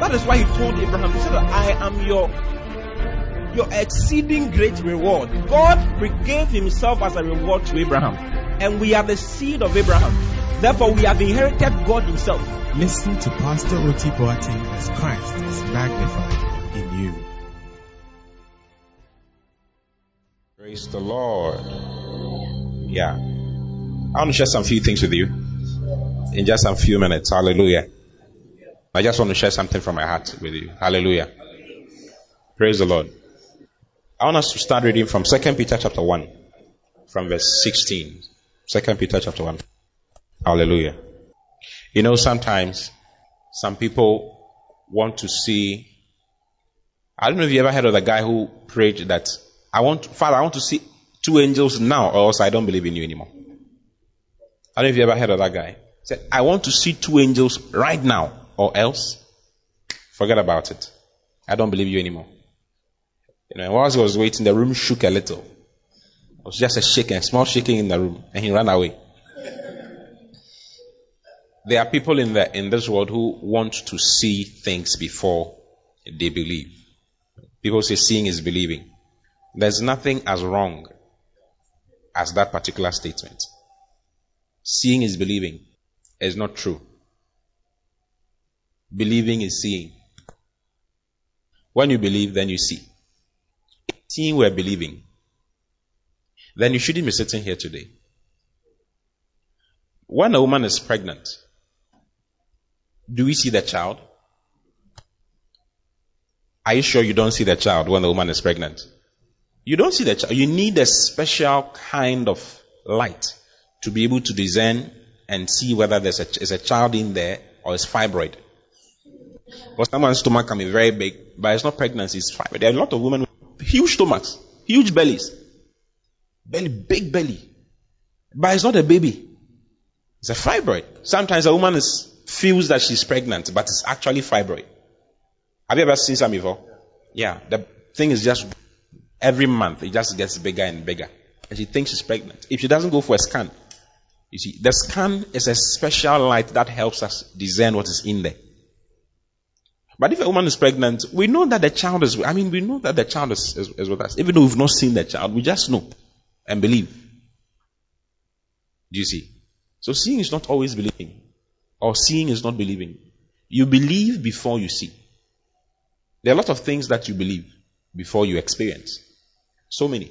that is why He told Abraham, He said, I am your your exceeding great reward. God gave Himself as a reward to Abraham. And we are the seed of Abraham. Therefore, we have inherited God Himself. Listen to Pastor Oti Boateng as Christ is magnified in you. Praise the Lord. Yeah. I want to share some few things with you in just some few minutes. Hallelujah. I just want to share something from my heart with you. Hallelujah. Praise the Lord. I want us to start reading from 2 Peter chapter 1, from verse 16. 2 Peter chapter 1. Hallelujah. You know, sometimes some people want to see. I don't know if you ever heard of the guy who prayed that I want, Father, I want to see two angels now, or else I don't believe in you anymore. I don't know if you ever heard of that guy. He said, I want to see two angels right now, or else forget about it. I don't believe you anymore. You know, whilst he was waiting, the room shook a little. It was just a shaking, a small shaking in the room, and he ran away. There are people in the in this world who want to see things before they believe. People say seeing is believing. There's nothing as wrong as that particular statement. Seeing is believing is not true. Believing is seeing. When you believe, then you see. Seeing we're believing, then you shouldn't be sitting here today. When a woman is pregnant, do we see the child? Are you sure you don't see the child when the woman is pregnant? You don't see the child. You need a special kind of light to be able to discern and see whether there's a, is a child in there or it's fibroid. Because someone's stomach can be very big, but it's not pregnancy, it's fibroid. There are a lot of women with huge stomachs, huge bellies. Belly, big belly. But it's not a baby. It's a fibroid. Sometimes a woman is, feels that she's pregnant, but it's actually fibroid. Have you ever seen some before? Yeah. The thing is just every month it just gets bigger and bigger. And she thinks she's pregnant. If she doesn't go for a scan, you see, the scan is a special light that helps us discern what is in there. But if a woman is pregnant, we know that the child is, I mean, we know that the child is, is, is with us. Even though we've not seen the child, we just know and believe. Do you see? So seeing is not always believing. Or seeing is not believing. You believe before you see. There are a lot of things that you believe before you experience. So many.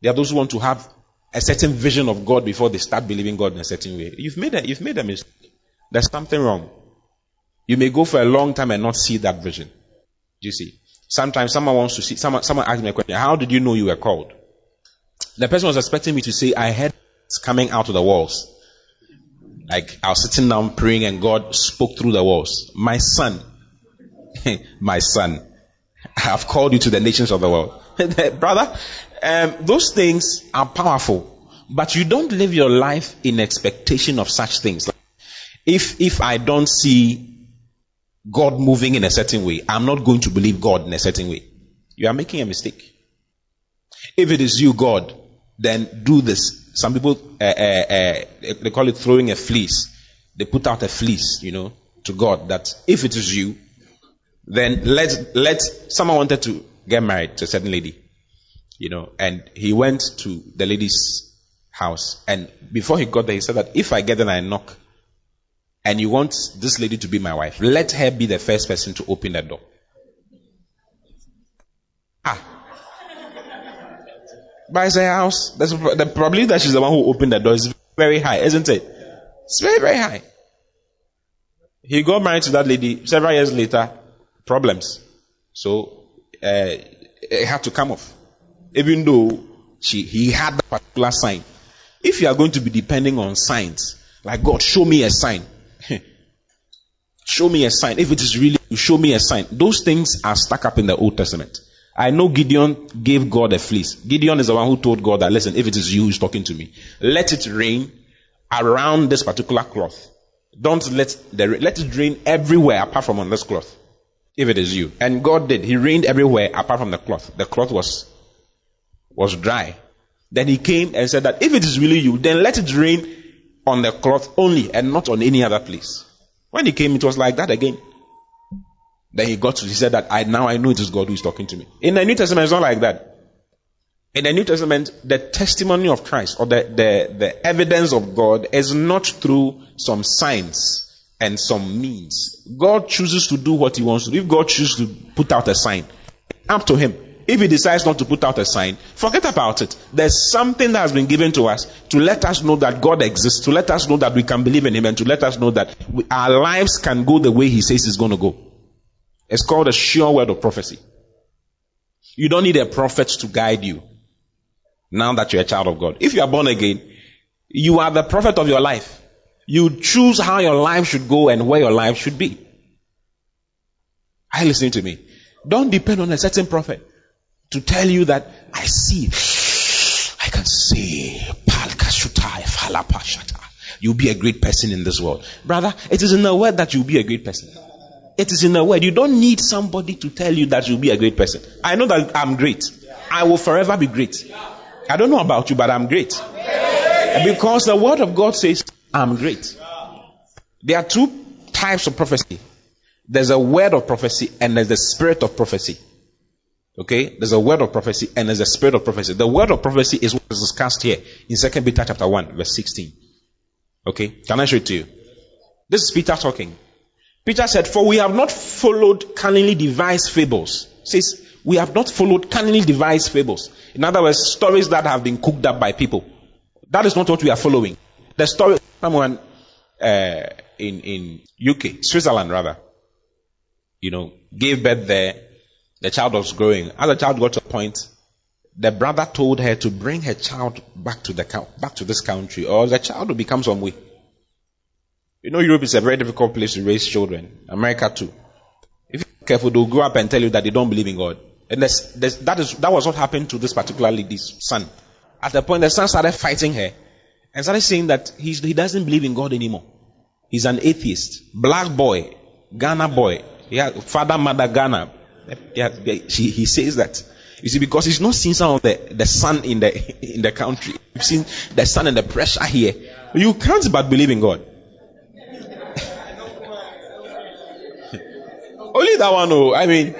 There are those who want to have a certain vision of God before they start believing God in a certain way. You've made a, you've made a mistake. There's something wrong. You may go for a long time and not see that vision. Do you see? Sometimes someone wants to see, someone, someone asked me a question, how did you know you were called? The person was expecting me to say, I heard coming out of the walls. Like I was sitting down praying and God spoke through the walls. My son, my son, I have called you to the nations of the world. Brother, um, those things are powerful, but you don't live your life in expectation of such things. If, if I don't see God moving in a certain way, I'm not going to believe God in a certain way. You are making a mistake. If it is you, God, then do this. Some people, uh, uh, uh, they call it throwing a fleece. They put out a fleece, you know, to God that if it is you, then let let someone wanted to get married to a certain lady, you know, and he went to the lady's house, and before he got there, he said that if I get there and I knock, and you want this lady to be my wife, let her be the first person to open the door. Ah. But it's a house. the probability that she's the one who opened the door is very high, isn't it? It's very, very high. He got married to that lady several years later problems. So uh, it had to come off. Even though she, he had that particular sign. If you are going to be depending on signs, like God, show me a sign. show me a sign. If it is really You show me a sign. Those things are stuck up in the Old Testament. I know Gideon gave God a fleece. Gideon is the one who told God that, listen, if it is you who's talking to me, let it rain around this particular cloth. Don't let the, let it rain everywhere apart from on this cloth. If it is you. And God did. He rained everywhere apart from the cloth. The cloth was, was dry. Then he came and said that if it is really you, then let it rain on the cloth only and not on any other place. When he came, it was like that again. Then he got to, he said that I now I know it is God who is talking to me. In the New Testament, it's not like that. In the New Testament, the testimony of Christ or the, the, the evidence of God is not through some signs and some means. God chooses to do what he wants to do. If God chooses to put out a sign, up to him. If he decides not to put out a sign, forget about it. There's something that has been given to us to let us know that God exists, to let us know that we can believe in him, and to let us know that we, our lives can go the way he says it's going to go. It's called a sure word of prophecy. You don't need a prophet to guide you now that you're a child of God. If you are born again, you are the prophet of your life. You choose how your life should go and where your life should be. Are you listening to me? Don't depend on a certain prophet to tell you that I see, I can see. You'll be a great person in this world. Brother, it is in the word that you'll be a great person. It is in the word. You don't need somebody to tell you that you'll be a great person. I know that I'm great. I will forever be great. I don't know about you, but I'm great. Because the word of God says, I'm great. There are two types of prophecy. There's a word of prophecy and there's the spirit of prophecy. Okay? There's a word of prophecy and there's a spirit of prophecy. The word of prophecy is what is discussed here in 2 Peter chapter 1, verse 16. Okay? Can I show it to you? This is Peter talking. Peter said, For we have not followed cunningly devised fables. Says, we have not followed cunningly devised fables. In other words, stories that have been cooked up by people. That is not what we are following. The story, someone uh, in in UK, Switzerland rather, you know, gave birth there. The child was growing. As the child got to a point, the brother told her to bring her child back to the back to this country, or the child will become some way. You know, Europe is a very difficult place to raise children. America too. If you're careful, they'll grow up and tell you that they don't believe in God. And there's, that, is, that was what happened to this particular lady's son. At the point, the son started fighting her and started saying that he doesn't believe in God anymore. He's an atheist. Black boy, Ghana boy. Yeah, father, mother, Ghana. She, he says that. You see, because he's not seen some of the, the sun in the, in the country. You've seen the sun and the pressure here. You can't but believe in God. Only that one, oh, I mean,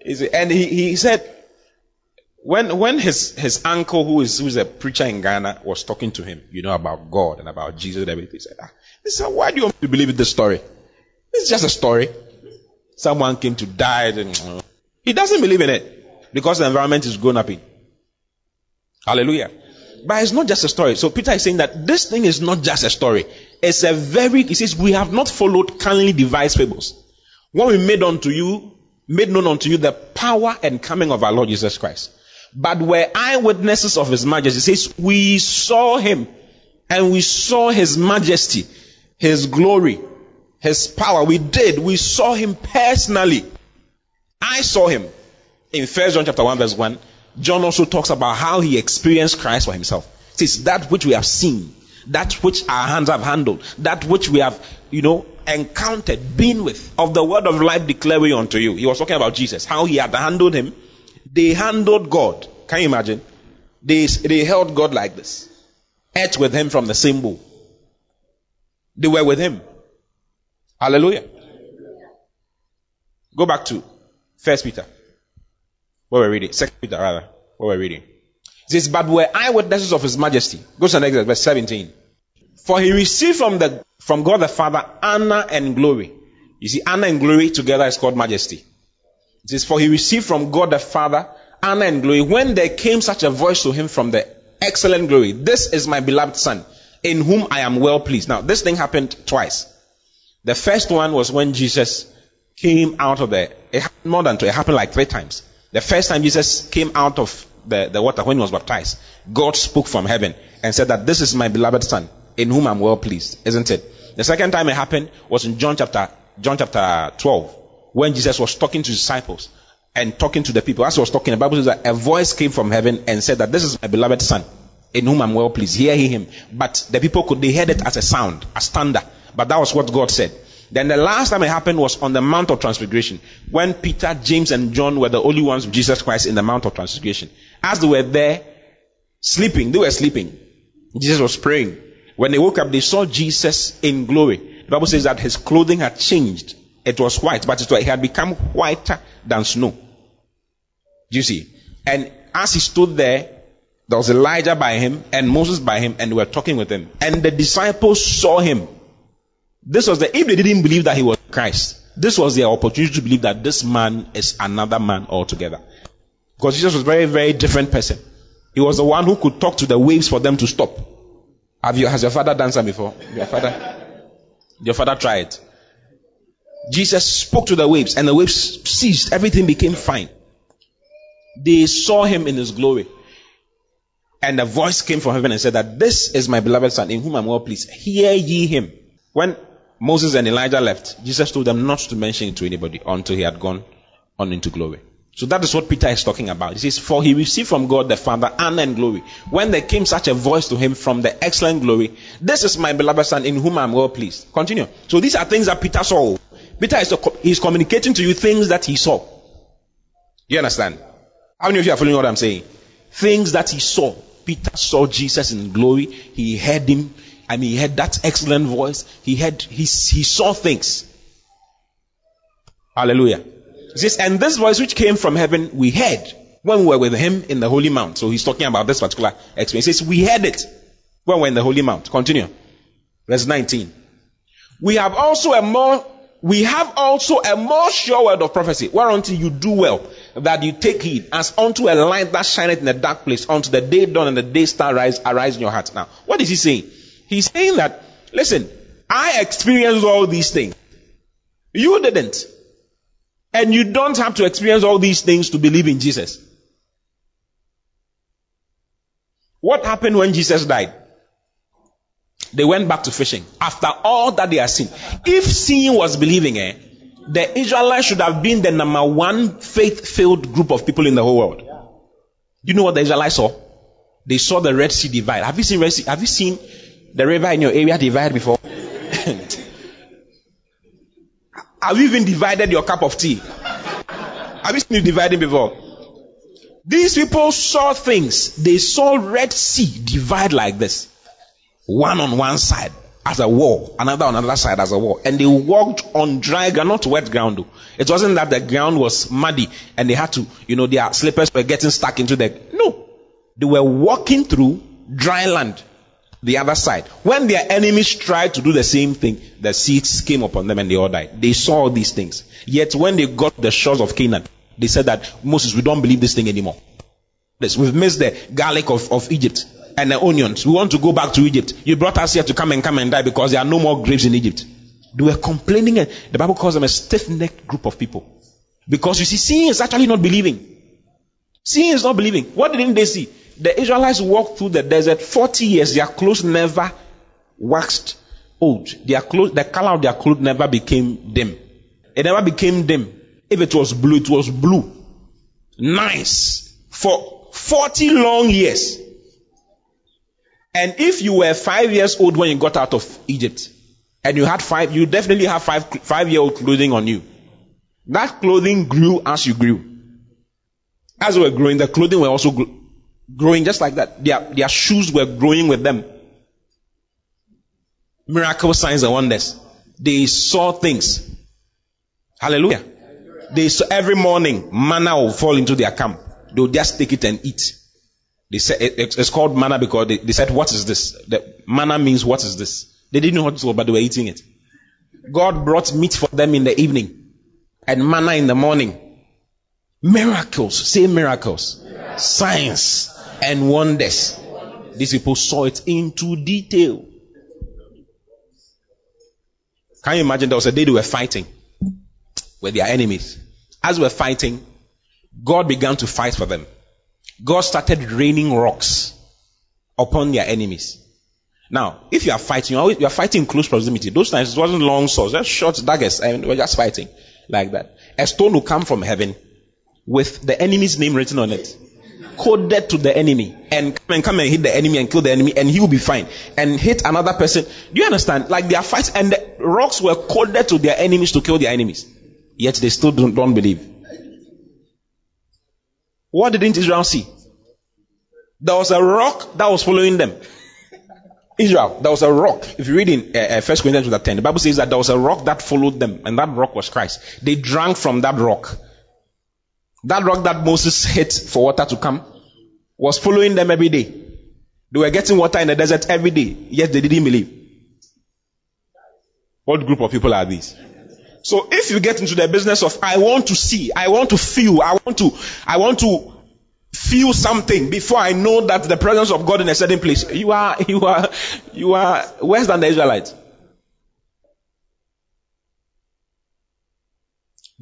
is it, and he, he said, when, when his, his uncle, who is, who is a preacher in Ghana, was talking to him, you know, about God and about Jesus and everything, he said, ah, he said, why do you want to believe this story? It's just a story. Someone came to die. And, he doesn't believe in it because the environment is grown up in. Hallelujah. But it's not just a story. So Peter is saying that this thing is not just a story. It's a very, he says, we have not followed cunningly devised fables. What we made unto you made known unto you the power and coming of our Lord Jesus Christ. But were eyewitnesses of his majesty. It says, we saw him and we saw his majesty, his glory, his power. We did. We saw him personally. I saw him. In First John chapter 1 verse 1, John also talks about how he experienced Christ for himself. It says, that which we have seen, that which our hands have handled, that which we have, you know, encountered, been with, of the word of life declaring unto you. He was talking about Jesus, how he had handled him. They handled God. Can you imagine? They, they held God like this. Ate with him from the same bowl. They were with him. Hallelujah. Go back to First Peter. What we're reading. Second Peter, rather. What we're reading. It says, But were eyewitnesses of his majesty. Go to the next verse 17. For he received from the from God the Father honor and glory. You see, honor and glory together is called majesty. It says, For he received from God the Father honor and glory when there came such a voice to him from the excellent glory. This is my beloved Son, in whom I am well pleased. Now, this thing happened twice. The first one was when Jesus came out of the, it happened more than two, it happened like three times. The first time Jesus came out of the, the water when he was baptized, God spoke from heaven and said that this is my beloved Son, in whom I'm well pleased, isn't it? The second time it happened was in John chapter, John chapter 12. when Jesus was talking to his disciples and talking to the people, as he was talking, the Bible says that a voice came from heaven and said that this is my beloved son, in whom I'm well pleased. Hear him. But the people could, they heard it as a sound, as thunder. But that was what God said. Then the last time it happened was on the Mount of Transfiguration, when Peter, James, and John were the only ones with Jesus Christ in the Mount of Transfiguration. As they were there, sleeping, they were sleeping. Jesus was praying. When they woke up, they saw Jesus in glory. The Bible says that his clothing had changed. It was white, but it had become whiter than snow. Do you see? And as he stood there, there was Elijah by him and Moses by him, and they were talking with him. And the disciples saw him this was the, if they didn't believe that he was Christ, this was their opportunity to believe that this man is another man altogether. Because Jesus was a very, very different person. He was the one who could talk to the waves for them to stop. Have you, has your father done that before? Your father, your father tried. Jesus spoke to the waves and the waves ceased. Everything became fine. They saw him in his glory. And a voice came from heaven and said that this is my beloved son in whom I'm well pleased. Hear ye him. When Moses and Elijah left, Jesus told them not to mention it to anybody until he had gone on into glory. So that is what Peter is talking about. He says, For he received from God the Father honor and glory. When there came such a voice to him from the excellent glory, this is my beloved Son in whom I am well pleased. Continue. So these are things that Peter saw. Peter is he's communicating to you things that he saw. You understand? How many of you are following what I'm saying? Things that he saw. Peter saw Jesus in glory. He heard him I mean, he had that excellent voice. He had, he, he saw things. Hallelujah. Says, and this voice which came from heaven, we heard when we were with him in the Holy Mount. So he's talking about this particular experience. He says, we heard it when we were in the Holy Mount. Continue. Verse 19. We have also a more, we have also a more sure word of prophecy, whereunto you do well, that you take heed, as unto a light that shineth in a dark place, unto the day dawn and the day star rise, arise in your heart. Now, what is he saying? He's saying that, listen, I experienced all these things. You didn't. And you don't have to experience all these things to believe in Jesus. What happened when Jesus died? They went back to fishing after all that they had seen. If seeing was believing, eh, the Israelites should have been the number one faith-filled group of people in the whole world. You know what the Israelites saw? They saw the Red Sea divide. Have you seen Red Sea? Have you seen the river in your area divided before? Have you even divided your cup of tea? Have you seen it dividing before? These people saw things. They saw Red Sea divide like this. One on one side as a wall, another on another side as a wall. And they walked on dry ground, not wet ground. It wasn't that the ground was muddy and they had to, you know, their slippers were getting stuck into the, no. They were walking through dry land the other side. When their enemies tried to do the same thing, the seeds came upon them and they all died. They saw all these things. Yet when they got the shores of Canaan, they said that Moses, we don't believe this thing anymore. Yes, we've missed the garlic of, of Egypt and the onions. We want to go back to Egypt. You brought us here to come and come and die because there are no more graves in Egypt. They were complaining. And the Bible calls them a stiff-necked group of people. Because you see, seeing is actually not believing. Seeing is not believing. What didn't they see? The Israelites walked through the desert 40 years, their clothes never waxed old. Their clothes, the color of their clothes never became dim. It never became dim. If it was blue, it was blue. Nice. For 40 long years. And if you were five years old when you got out of Egypt, and you had five, you definitely have five, five year old clothing on you. That clothing grew as you grew. As you were growing, the clothing were also growing just like that. Their, their shoes were growing with them. Miracle signs and wonders. They saw things. Hallelujah. They saw every morning manna will fall into their camp. They'll just take it and eat. They said it's called manna because they, they said, "What is this?" The manna means what is this? They didn't know what it was, but they were eating it. God brought meat for them in the evening and manna in the morning. Miracles, say miracles, signs, and wonders. These people saw it into detail. Can you imagine there was a day they were fighting with their enemies? As we were fighting, God began to fight for them. God started raining rocks upon their enemies. Now, if you are fighting, you are fighting in close proximity. Those times it wasn't long swords, just short daggers, and we're just fighting. like that. A stone will come from heaven with the enemy's name written on it, coded to the enemy, and come and come and hit the enemy and kill the enemy, and he will be fine. And hit another person. Do you understand? Like they are fighting, and the rocks were coded to their enemies to kill their enemies. Yet they still don't, don't believe. What didn't Israel see? There was a rock that was following them. Israel, there was a rock. If you read in uh, uh, 1 Corinthians chapter 10, the Bible says that there was a rock that followed them, and that rock was Christ. They drank from that rock. That rock that Moses hit for water to come was following them every day. They were getting water in the desert every day, yet they didn't believe. What group of people are these? So if you get into the business of I want to see, I want to feel, I want to, I want to feel something before I know that the presence of God in a certain place. You are, you are, you are worse than the Israelites.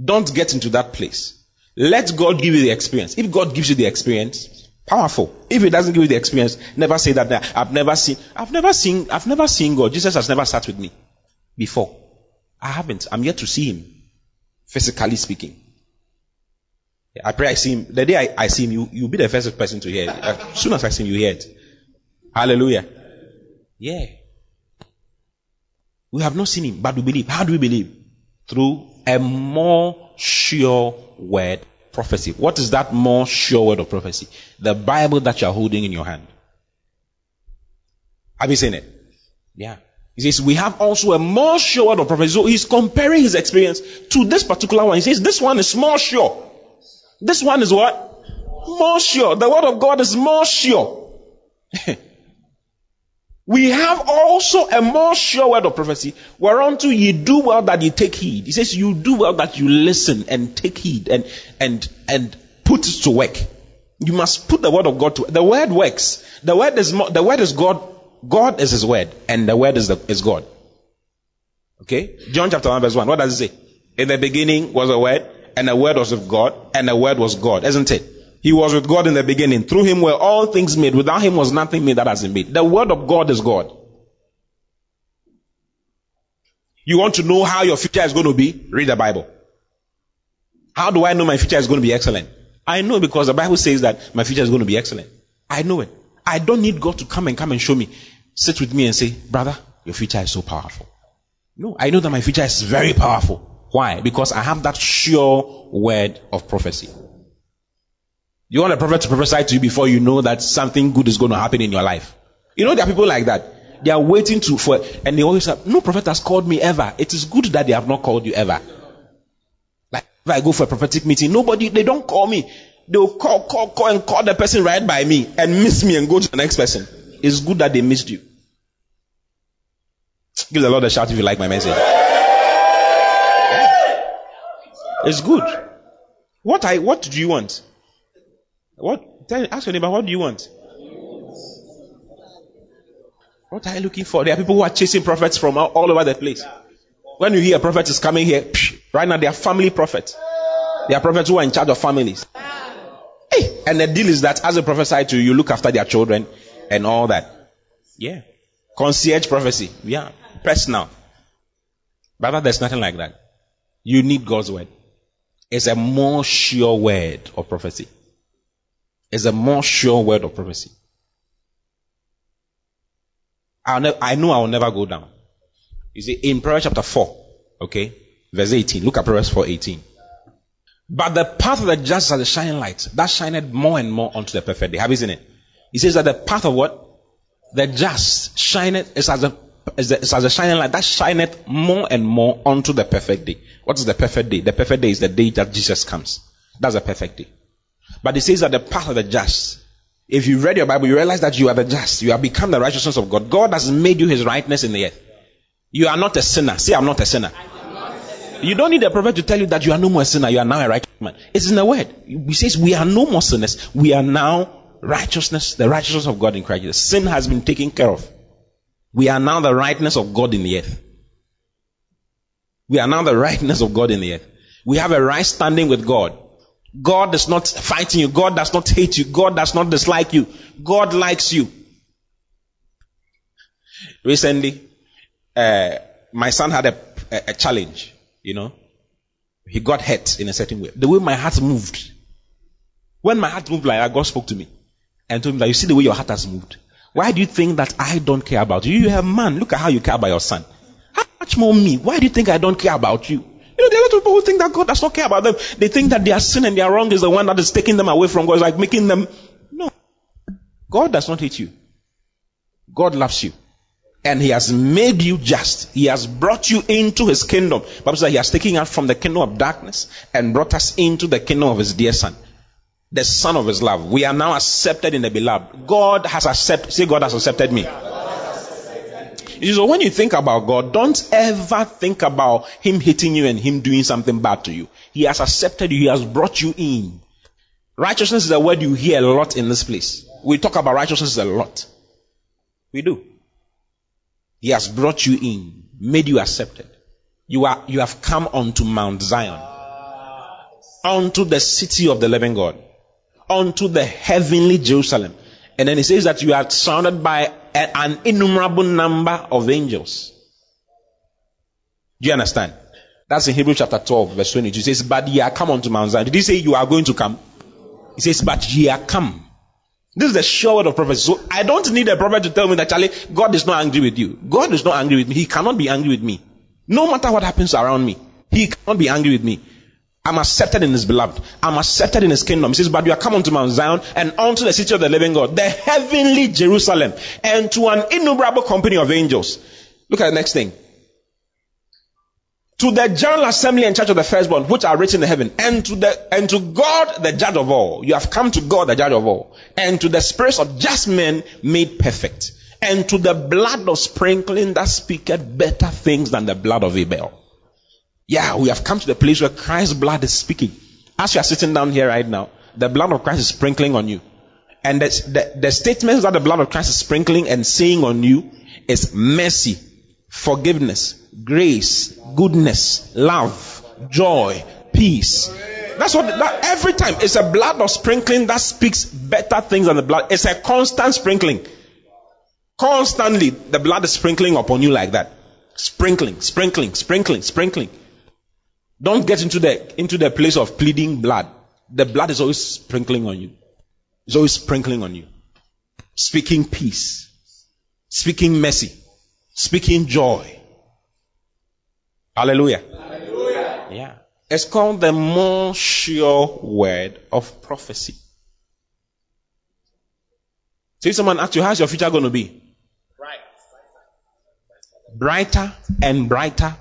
Don't get into that place. Let God give you the experience. If God gives you the experience, powerful. If He doesn't give you the experience, never say that. I've never seen. I've never seen. I've never seen God. Jesus has never sat with me before. I haven't. I'm yet to see Him, physically speaking. I pray I see him. The day I, I see him, you, you'll be the first person to hear it. As soon as I see him, you hear it. Hallelujah. Yeah. We have not seen him, but we believe. How do we believe? Through a more sure word prophecy. What is that more sure word of prophecy? The Bible that you are holding in your hand. Have you seen it? Yeah. He says, we have also a more sure word of prophecy. So he's comparing his experience to this particular one. He says, this one is more sure. This one is what? More sure. The word of God is more sure. we have also a more sure word of prophecy, whereunto ye do well that ye take heed. He says, you do well that you listen and take heed and, and, and put it to work. You must put the word of God to The word works. The word is, the word is God. God is his word and the word is, the, is God. Okay? John chapter 1 verse 1. What does it say? In the beginning was a word and the word was with God, and the word was God, isn't it? He was with God in the beginning. Through him were all things made. Without him was nothing made that has been made. The word of God is God. You want to know how your future is going to be? Read the Bible. How do I know my future is going to be excellent? I know because the Bible says that my future is going to be excellent. I know it. I don't need God to come and come and show me. Sit with me and say, brother, your future is so powerful. No, I know that my future is very powerful. Why? Because I have that sure word of prophecy. You want a prophet to prophesy to you before you know that something good is going to happen in your life. You know, there are people like that. They are waiting to for, and they always say, "No prophet has called me ever." It is good that they have not called you ever. Like if I go for a prophetic meeting, nobody they don't call me. They'll call, call, call, and call the person right by me and miss me and go to the next person. It's good that they missed you. Give the Lord a shout if you like my message. It's good. What I what do you want? What tell ask your neighbor, what do you want? What are you looking for? There are people who are chasing prophets from all, all over the place. When you hear a prophet is coming here, psh, right now they are family prophets. They are prophets who are in charge of families. Hey, and the deal is that as a prophesy to you, you look after their children and all that. Yeah. Concierge prophecy. Yeah. Personal. Brother, there's nothing like that. You need God's word It's a more sure word of prophecy. Is a more sure word of prophecy. Ne- i know I will never go down. You see, in Proverbs chapter 4, okay, verse 18, look at Proverbs 4 18. But the path of the just is as a shining light that shineth more and more unto the perfect day. Have you seen it? He says that the path of what? The just shineth is as a is as a shining light that shineth more and more unto the perfect day. What is the perfect day? The perfect day is the day that Jesus comes. That's the perfect day. But it says that the path of the just. If you read your Bible, you realize that you are the just. You have become the righteousness of God. God has made you his rightness in the earth. You are not a sinner. Say, I'm not a sinner. You don't need a prophet to tell you that you are no more a sinner. You are now a righteous man. It's in the word. He says we are no more sinners. We are now righteousness, the righteousness of God in Christ. Sin has been taken care of. We are now the rightness of God in the earth. We are now the rightness of God in the earth. We have a right standing with God. God is not fighting you. God does not hate you. God does not dislike you. God likes you. Recently, uh, my son had a, a, a challenge, you know. He got hurt in a certain way. The way my heart moved. When my heart moved like that, God spoke to me and told me that you see the way your heart has moved. Why do you think that I don't care about you? You're a man. Look at how you care about your son. How much more me? Why do you think I don't care about you? You know, there are a lot of people who think that God does not care about them. They think that their sin and their wrong is the one that is taking them away from God. It's like making them. No. God does not hate you. God loves you. And He has made you just. He has brought you into His kingdom. Bible says He has taken us from the kingdom of darkness and brought us into the kingdom of His dear Son. The Son of His love. We are now accepted in the beloved. God has accepted, say God has accepted me. So when you think about God, don't ever think about Him hating you and Him doing something bad to you. He has accepted you. He has brought you in. Righteousness is a word you hear a lot in this place. We talk about righteousness a lot. We do. He has brought you in, made you accepted. You are, you have come onto Mount Zion, onto the city of the living God, onto the heavenly Jerusalem. And then he says that you are surrounded by an innumerable number of angels. Do you understand? That's in Hebrews chapter 12, verse 22. He says, But ye are come unto Mount Zion. Did he say you are going to come? He says, But ye are come. This is the sure word of prophecy. So I don't need a prophet to tell me that Charlie, God is not angry with you. God is not angry with me. He cannot be angry with me. No matter what happens around me, He cannot be angry with me. I'm accepted in His beloved. I'm accepted in His kingdom. He says, but you are come unto Mount Zion and unto the city of the living God, the heavenly Jerusalem, and to an innumerable company of angels. Look at the next thing. To the general assembly and church of the firstborn, which are written in heaven, and to the and to God, the judge of all. You have come to God, the judge of all, and to the spirits of just men made perfect, and to the blood of sprinkling that speaketh better things than the blood of Abel. Yeah, we have come to the place where Christ's blood is speaking. As you are sitting down here right now, the blood of Christ is sprinkling on you. And the, the, the statements that the blood of Christ is sprinkling and saying on you is mercy, forgiveness, grace, goodness, love, joy, peace. That's what that, every time it's a blood of sprinkling that speaks better things than the blood. It's a constant sprinkling. Constantly, the blood is sprinkling upon you like that. Sprinkling, sprinkling, sprinkling, sprinkling. Don't get into the into the place of pleading blood. The blood is always sprinkling on you. It's always sprinkling on you. Speaking peace. Speaking mercy. Speaking joy. Hallelujah. Hallelujah. Yeah. It's called the more sure word of prophecy. See someone asks you, how's your future going to be? Bright. Brighter and brighter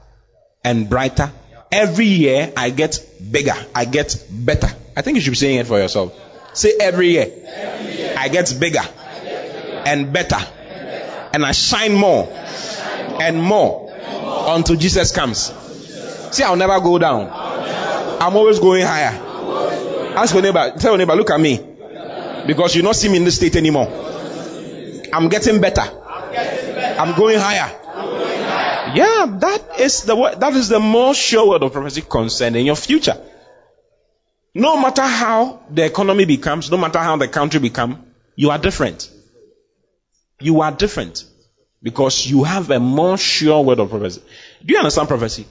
and brighter every year I get bigger, I get better. I think you should be saying it for yourself. Say every year, every year I, get bigger, I get bigger and better, and, better. and I shine more, and, shine more and more, and more until Jesus comes. See, I'll never go down. I'm always going higher. Ask your neighbor, tell your neighbor, look at me. Because you don't see me in this state anymore. I'm getting better. I'm going higher. Yeah, that is the that is the most sure word of prophecy concerning your future. No matter how the economy becomes, no matter how the country become, you are different. You are different because you have a more sure word of prophecy. Do you understand prophecy?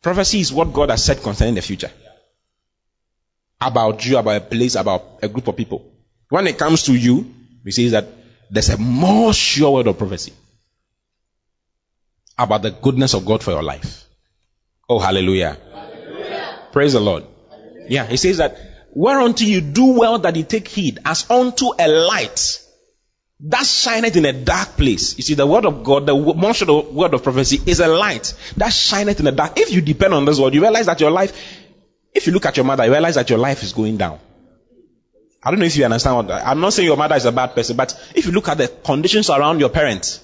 Prophecy is what God has said concerning the future. About you, about a place, about a group of people. When it comes to you, we say that there's a more sure word of prophecy about the goodness of God for your life. Oh, hallelujah. hallelujah. Praise the Lord. Hallelujah. Yeah, he says that, whereunto you do well that you take heed, as unto a light that shineth in a dark place. You see, the word of God, the most the word of prophecy is a light that shineth in the dark. If you depend on this word, you realize that your life, if you look at your mother, you realize that your life is going down. I don't know if you understand what I'm not saying your mother is a bad person, but if you look at the conditions around your parents,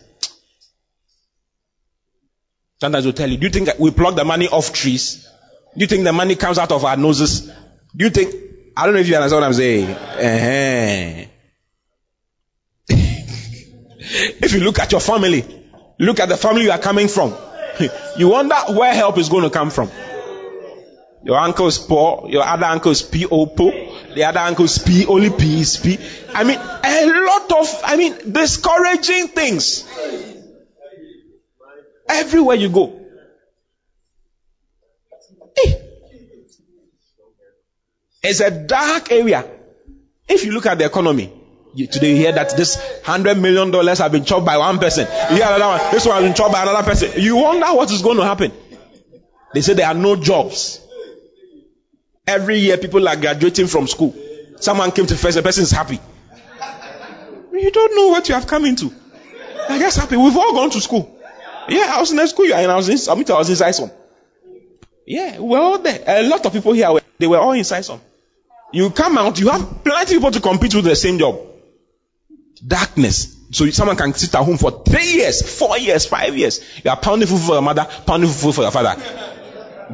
Sometimes we'll tell you, do you think we pluck the money off trees? Do you think the money comes out of our noses? Do you think, I don't know if you understand what I'm saying. Uh-huh. if you look at your family, look at the family you are coming from, you wonder where help is going to come from. Your uncle is poor, your other uncle is P.O. the other uncle is P, only P is P. I mean, a lot of, I mean, discouraging things. Everywhere you go. Hey, It's a dark area. If you look at the economy, you, today you hear that this hundred million dollars have been chopped by one person. You hear another one, this one has been chopped by another person. You wonder what is going to happen. They say there are no jobs. Every year people are graduating from school. Someone came to first, the person is happy. You don't know what you have come into. I guess happy. We've all gone to school. Yeah, I was in the school and I was in, I, mean, I was inside some. Yeah, we're all there. A lot of people here, were, they were all inside some. You come out, you have plenty of people to compete with the same job. Darkness. So someone can sit at home for three years, four years, five years. You are pounding food for your mother, pounding food for your father.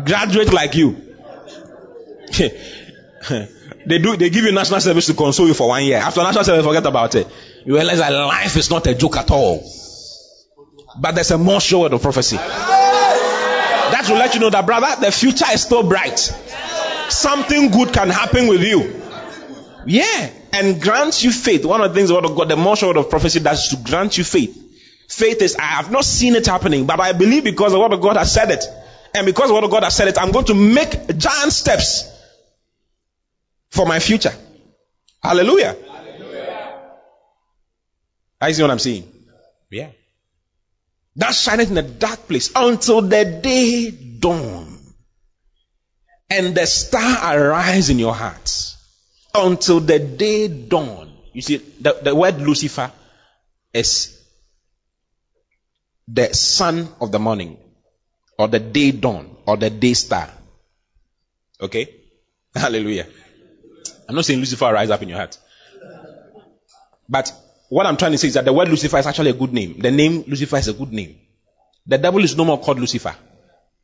Graduate like you. they do, they give you national service to console you for one year. After national service, forget about it. You realize that life is not a joke at all. But there's a more sure word of prophecy. That will let you know that, brother, the future is still bright. Something good can happen with you. Yeah. And grant you faith. One of the things the word of God, the more sure word of prophecy is to grant you faith. Faith is, I have not seen it happening, but I believe because the word of God has said it. And because the word of God has said it, I'm going to make giant steps for my future. Hallelujah. Hallelujah. I see what I'm saying. Yeah. That shineth in a dark place until the day dawn. And the star arise in your hearts until the day dawn. You see, the, the word Lucifer is the son of the morning, or the day dawn, or the day star. Okay? Hallelujah. I'm not saying Lucifer rise up in your heart. But what I'm trying to say is that the word Lucifer is actually a good name. The name Lucifer is a good name. The devil is no more called Lucifer.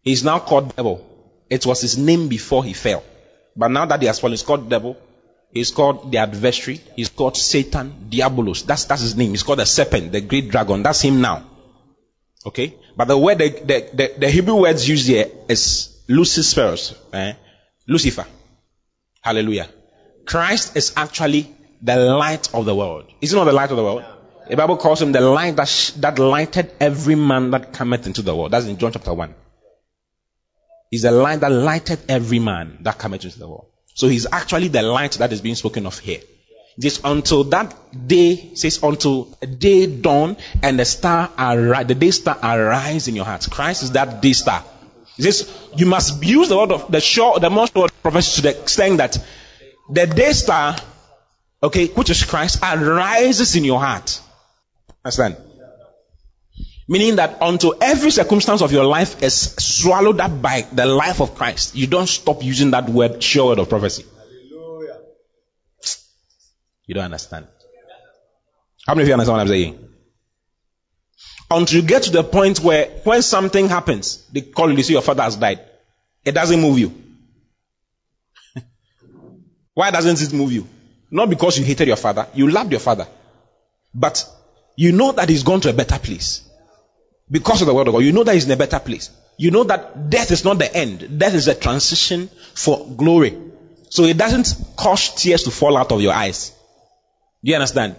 He is now called devil. It was his name before he fell. But now that he has fallen, he's called devil. He's called the adversary. He's called Satan, Diabolos. That's, that's his name. He's called the serpent, the great dragon. That's him now. Okay? But the word, the, the, the, the Hebrew words used here is Lucifer, eh? Lucifer. Hallelujah. Christ is actually the light of the world. Is he not the light of the world? The Bible calls him the light that, sh- that lighted every man that cometh into the world. That's in John chapter 1. He's the light that lighted every man that cometh into the world. So he's actually the light that is being spoken of here. Just until that day, says until day dawn and the star arise, the day star arise in your hearts. Christ is that day star. Says you must use the word of the sure, the most word prophecy to the extent that the day star, okay, which is Christ, arises in your heart. Understand? Meaning that until every circumstance of your life is swallowed up by the life of Christ, you don't stop using that word, sure word of prophecy. Hallelujah. You don't understand. How many of you understand what I'm saying? Until you get to the point where when something happens, they call you, they say your father has died. It doesn't move you. Why doesn't it move you? Not because you hated your father, you loved your father. But you know that he's gone to a better place. Because of the word of God, you know that he's in a better place. You know that death is not the end. Death is a transition for glory. So it doesn't cause tears to fall out of your eyes. Do you understand?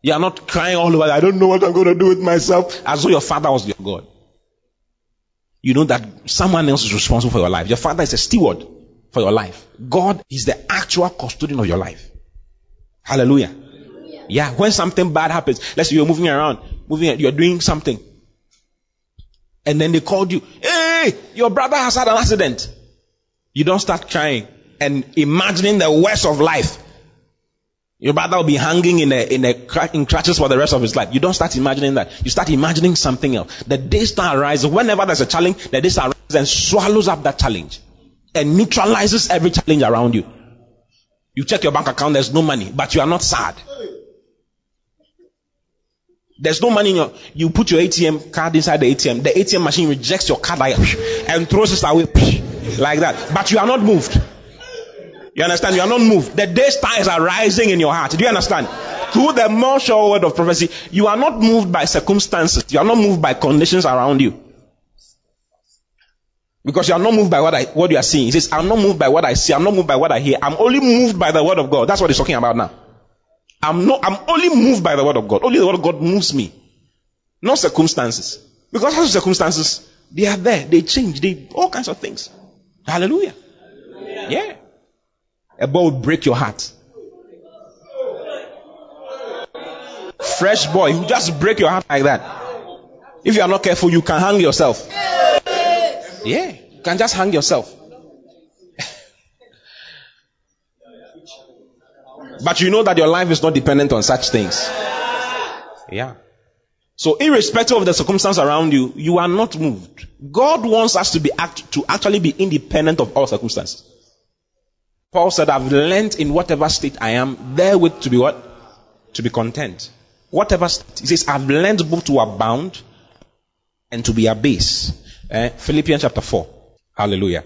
You are not crying all over. I don't know what I'm going to do with myself. As though your father was your God. You know that someone else is responsible for your life. Your father is a steward for your life. God is the actual custodian of your life. Hallelujah. Yeah, when something bad happens, let's say you're moving around, moving, you're doing something, and then they called you, hey, your brother has had an accident. You don't start crying and imagining the worst of life. Your brother will be hanging in a, in a in crutches for the rest of his life. You don't start imagining that. You start imagining something else. The day star arises. Whenever there's a challenge, the day star arises and swallows up that challenge and neutralizes every challenge around you. You check your bank account, there's no money, but you are not sad. There's no money in your, you put your ATM card inside the ATM. The ATM machine rejects your card and throws it away like that. But you are not moved. You understand? You are not moved. The day stars are rising in your heart. Do you understand? Through the more sure word of prophecy, you are not moved by circumstances. You are not moved by conditions around you. Because you are not moved by what I, what you are seeing. He says, I'm not moved by what I see. I'm not moved by what I hear. I'm only moved by the word of God. That's what he's talking about now. I'm not, I'm only moved by the word of God. Only the word of God moves me. Not circumstances. Because as circumstances, they are there. They change. They, all kinds of things. Hallelujah. Yeah. A boy will break your heart. Fresh boy who just break your heart like that. If you are not careful, you can hang yourself. Yeah, you can just hang yourself. but you know that your life is not dependent on such things. Yeah. So irrespective of the circumstance around you, you are not moved. God wants us to be act, to actually be independent of all circumstances. Paul said, I've learned in whatever state I am, therewith to be what? To be content. Whatever state. He says, I've learned both to abound and to be abased. Eh? Philippians chapter 4. Hallelujah.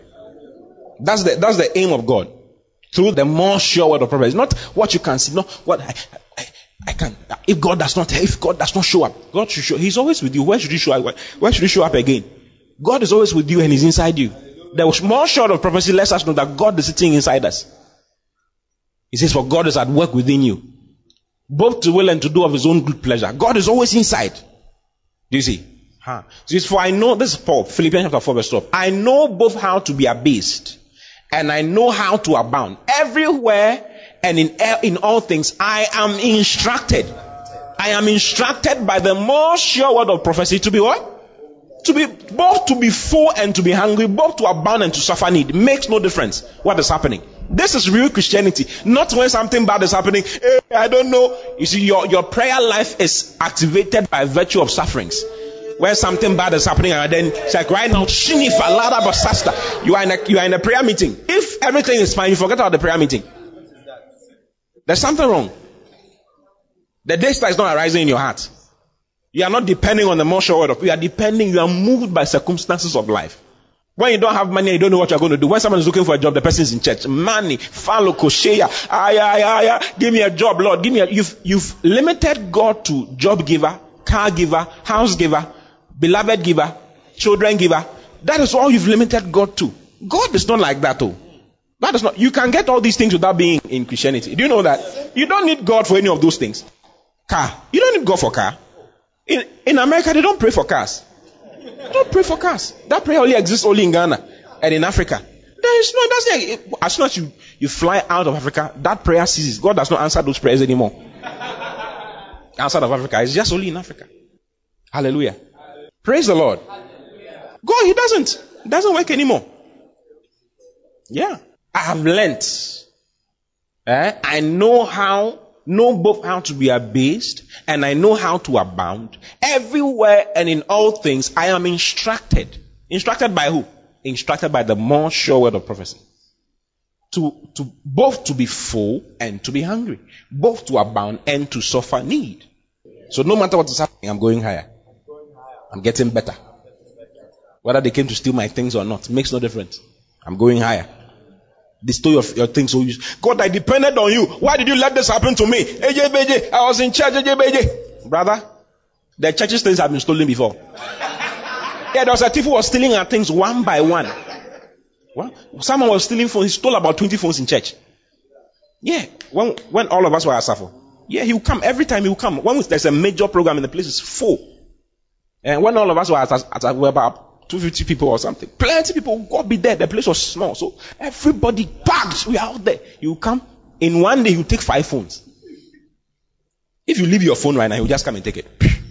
That's the, that's the aim of God. Through the more sure word of prophecy. Not what you can see, not what I, I, I can. If God does not, if God does not show up, God should show. He's always with you. Where should He show up? Where should He show up again? God is always with you and He's inside you. The more sure of prophecy lets us know that God is sitting inside us. He says, For God is at work within you, both to will and to do of His own good pleasure. God is always inside. Do you see? Huh. For I know this is Paul, Philippians chapter 4, verse 12. I know both how to be abased and I know how to abound. Everywhere and in, in all things, I am instructed. I am instructed by the more sure word of prophecy to be what? To be both to be full and to be hungry, both to abound and to suffer need. Makes no difference what is happening. This is real Christianity. Not when something bad is happening. Hey, I don't know. You see, your, your prayer life is activated by virtue of sufferings. When something bad is happening, and then it's like right now, shinifa lada basasta. You are in a you are in a prayer meeting. If everything is fine, you forget about the prayer meeting. There's something wrong. The day is not arising in your heart. You are not depending on the sure word of. You are depending. You are moved by circumstances of life. When you don't have money, you don't know what you're going to do. When someone is looking for a job, the person is in church. Money, follow, kosheya, ay, ay, ay, give me a job, Lord, give me a. You've you've limited God to job giver, car giver, house giver, beloved giver, children giver. That is all you've limited God to. God is not like that, though. That is not. You can get all these things without being in Christianity. Do you know that? You don't need God for any of those things. Car. You don't need God for car. In, in America, they don't pray for cars. They don't pray for cars. That prayer only exists only in Ghana and in Africa. There is no, that's the, as soon as you, you fly out of Africa, that prayer ceases. God does not answer those prayers anymore. Outside of Africa, it's just only in Africa. Hallelujah. Praise the Lord. God, He doesn't. It doesn't work anymore. Yeah. I have learnt. Eh? I know how, know both how to be abased and I know how to abound. Everywhere and in all things, I am instructed. Instructed by who? Instructed by the more sure word of prophecy. To, to, both to be full and to be hungry. Both to abound and to suffer need. So no matter what is happening, I'm going higher. I'm getting better. Whether they came to steal my things or not, makes no difference. I'm going higher. The story of your things. So you, God, I depended on you. Why did you let this happen to me? AJBJ, I was in charge, AJBJ. Brother, the church's things have been stolen before. yeah, there was a thief who was stealing our things one by one. What? Someone was stealing phones. He stole about 20 phones in church. Yeah, when, when all of us were at Safo. Yeah, he will come. Every time he will come. When there's a major program in the place is full. And when all of us were at, at, at about 250 people or something, plenty people would God be there. The place was small. So everybody packed. We are out there. You come. In one day, you take five phones. If you leave your phone right now, he'll just come and take it.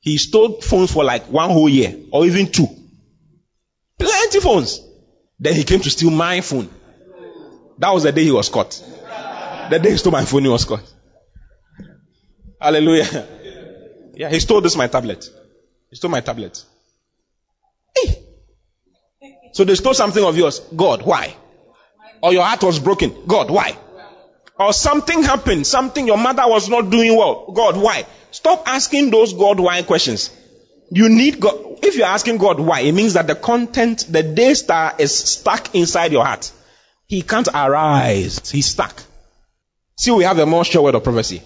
He stole phones for like one whole year or even two. Plenty phones. Then he came to steal my phone. That was the day he was caught. The day he stole my phone, he was caught. Hallelujah. Yeah, he stole this my tablet. He stole my tablet. Hey. So they stole something of yours. God, why? Or your heart was broken. God, why? Or something happened. Something your mother was not doing well. God, why? Stop asking those God why questions. You need God. If you're asking God why, it means that the content, the day star is stuck inside your heart. He can't arise. He's stuck. See, we have a more sure word of prophecy.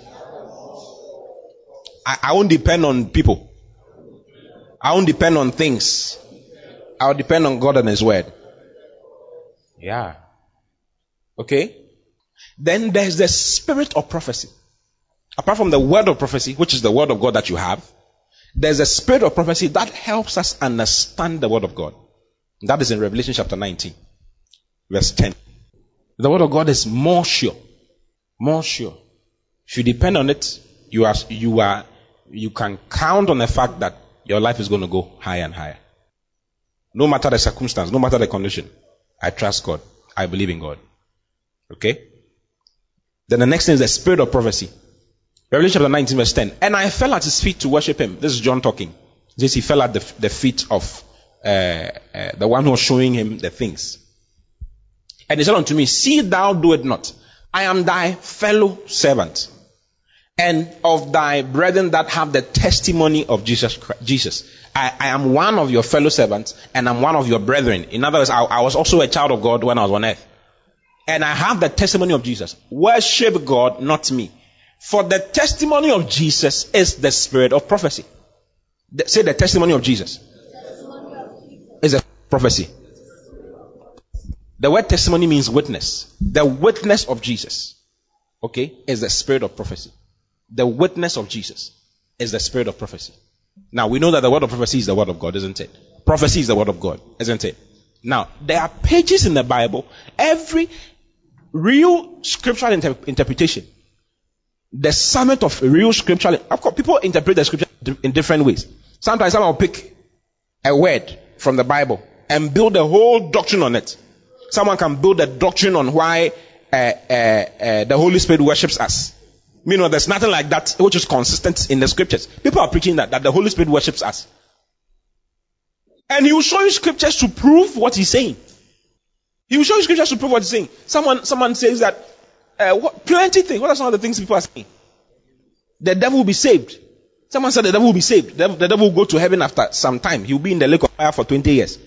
I, I won't depend on people. I won't depend on things. I'll depend on God and His word. Yeah. Okay? Then there's the spirit of prophecy. Apart from the word of prophecy, which is the word of God that you have, there's a spirit of prophecy that helps us understand the word of God. That is in Revelation chapter 19. verse 10. The word of God is more sure. More sure. If you depend on it, you are, you are, you can count on the fact that your life is going to go higher and higher. No matter the circumstance, no matter the condition. I trust God. I believe in God. Okay? Then the next thing is the spirit of prophecy. Revelation chapter 19 verse 10. And I fell at his feet to worship him. This is John talking. This he fell at the, the feet of uh, uh, the one who was showing him the things. And he said unto me, See thou do it not. I am thy fellow servant and of thy brethren that have the testimony of Jesus Christ, Jesus. I, I, am one of your fellow servants and I'm one of your brethren. In other words, I, I was also a child of God when I was on earth. And I have the testimony of Jesus. Worship God, not me. For the testimony of Jesus is the spirit of prophecy. The, say the testimony of Jesus. Is a prophecy. The word testimony means witness. The witness of Jesus. Okay? Is the spirit of prophecy the witness of Jesus is the spirit of prophecy. Now we know that the word of prophecy is the word of God, isn't it? Prophecy is the word of God, isn't it? Now there are pages in the Bible, every real scriptural inter- interpretation, the summit of real scriptural. Of course, people interpret the scripture in different ways. Sometimes someone will pick a word from the Bible and build a whole doctrine on it. Someone can build a doctrine on why uh, uh, uh, the Holy Spirit worships us. You know, there's nothing like that which is consistent in the scriptures. People are preaching that, that the Holy Spirit worships us. And he will show you scriptures to prove what he's saying. He will show you scriptures to prove what he's saying. Someone, someone says that, uh, what, plenty things. What are some of the things people are saying? The devil will be saved. Someone said the devil will be saved. The, the devil will go to heaven after some time. He will be in the lake of fire for 20 years.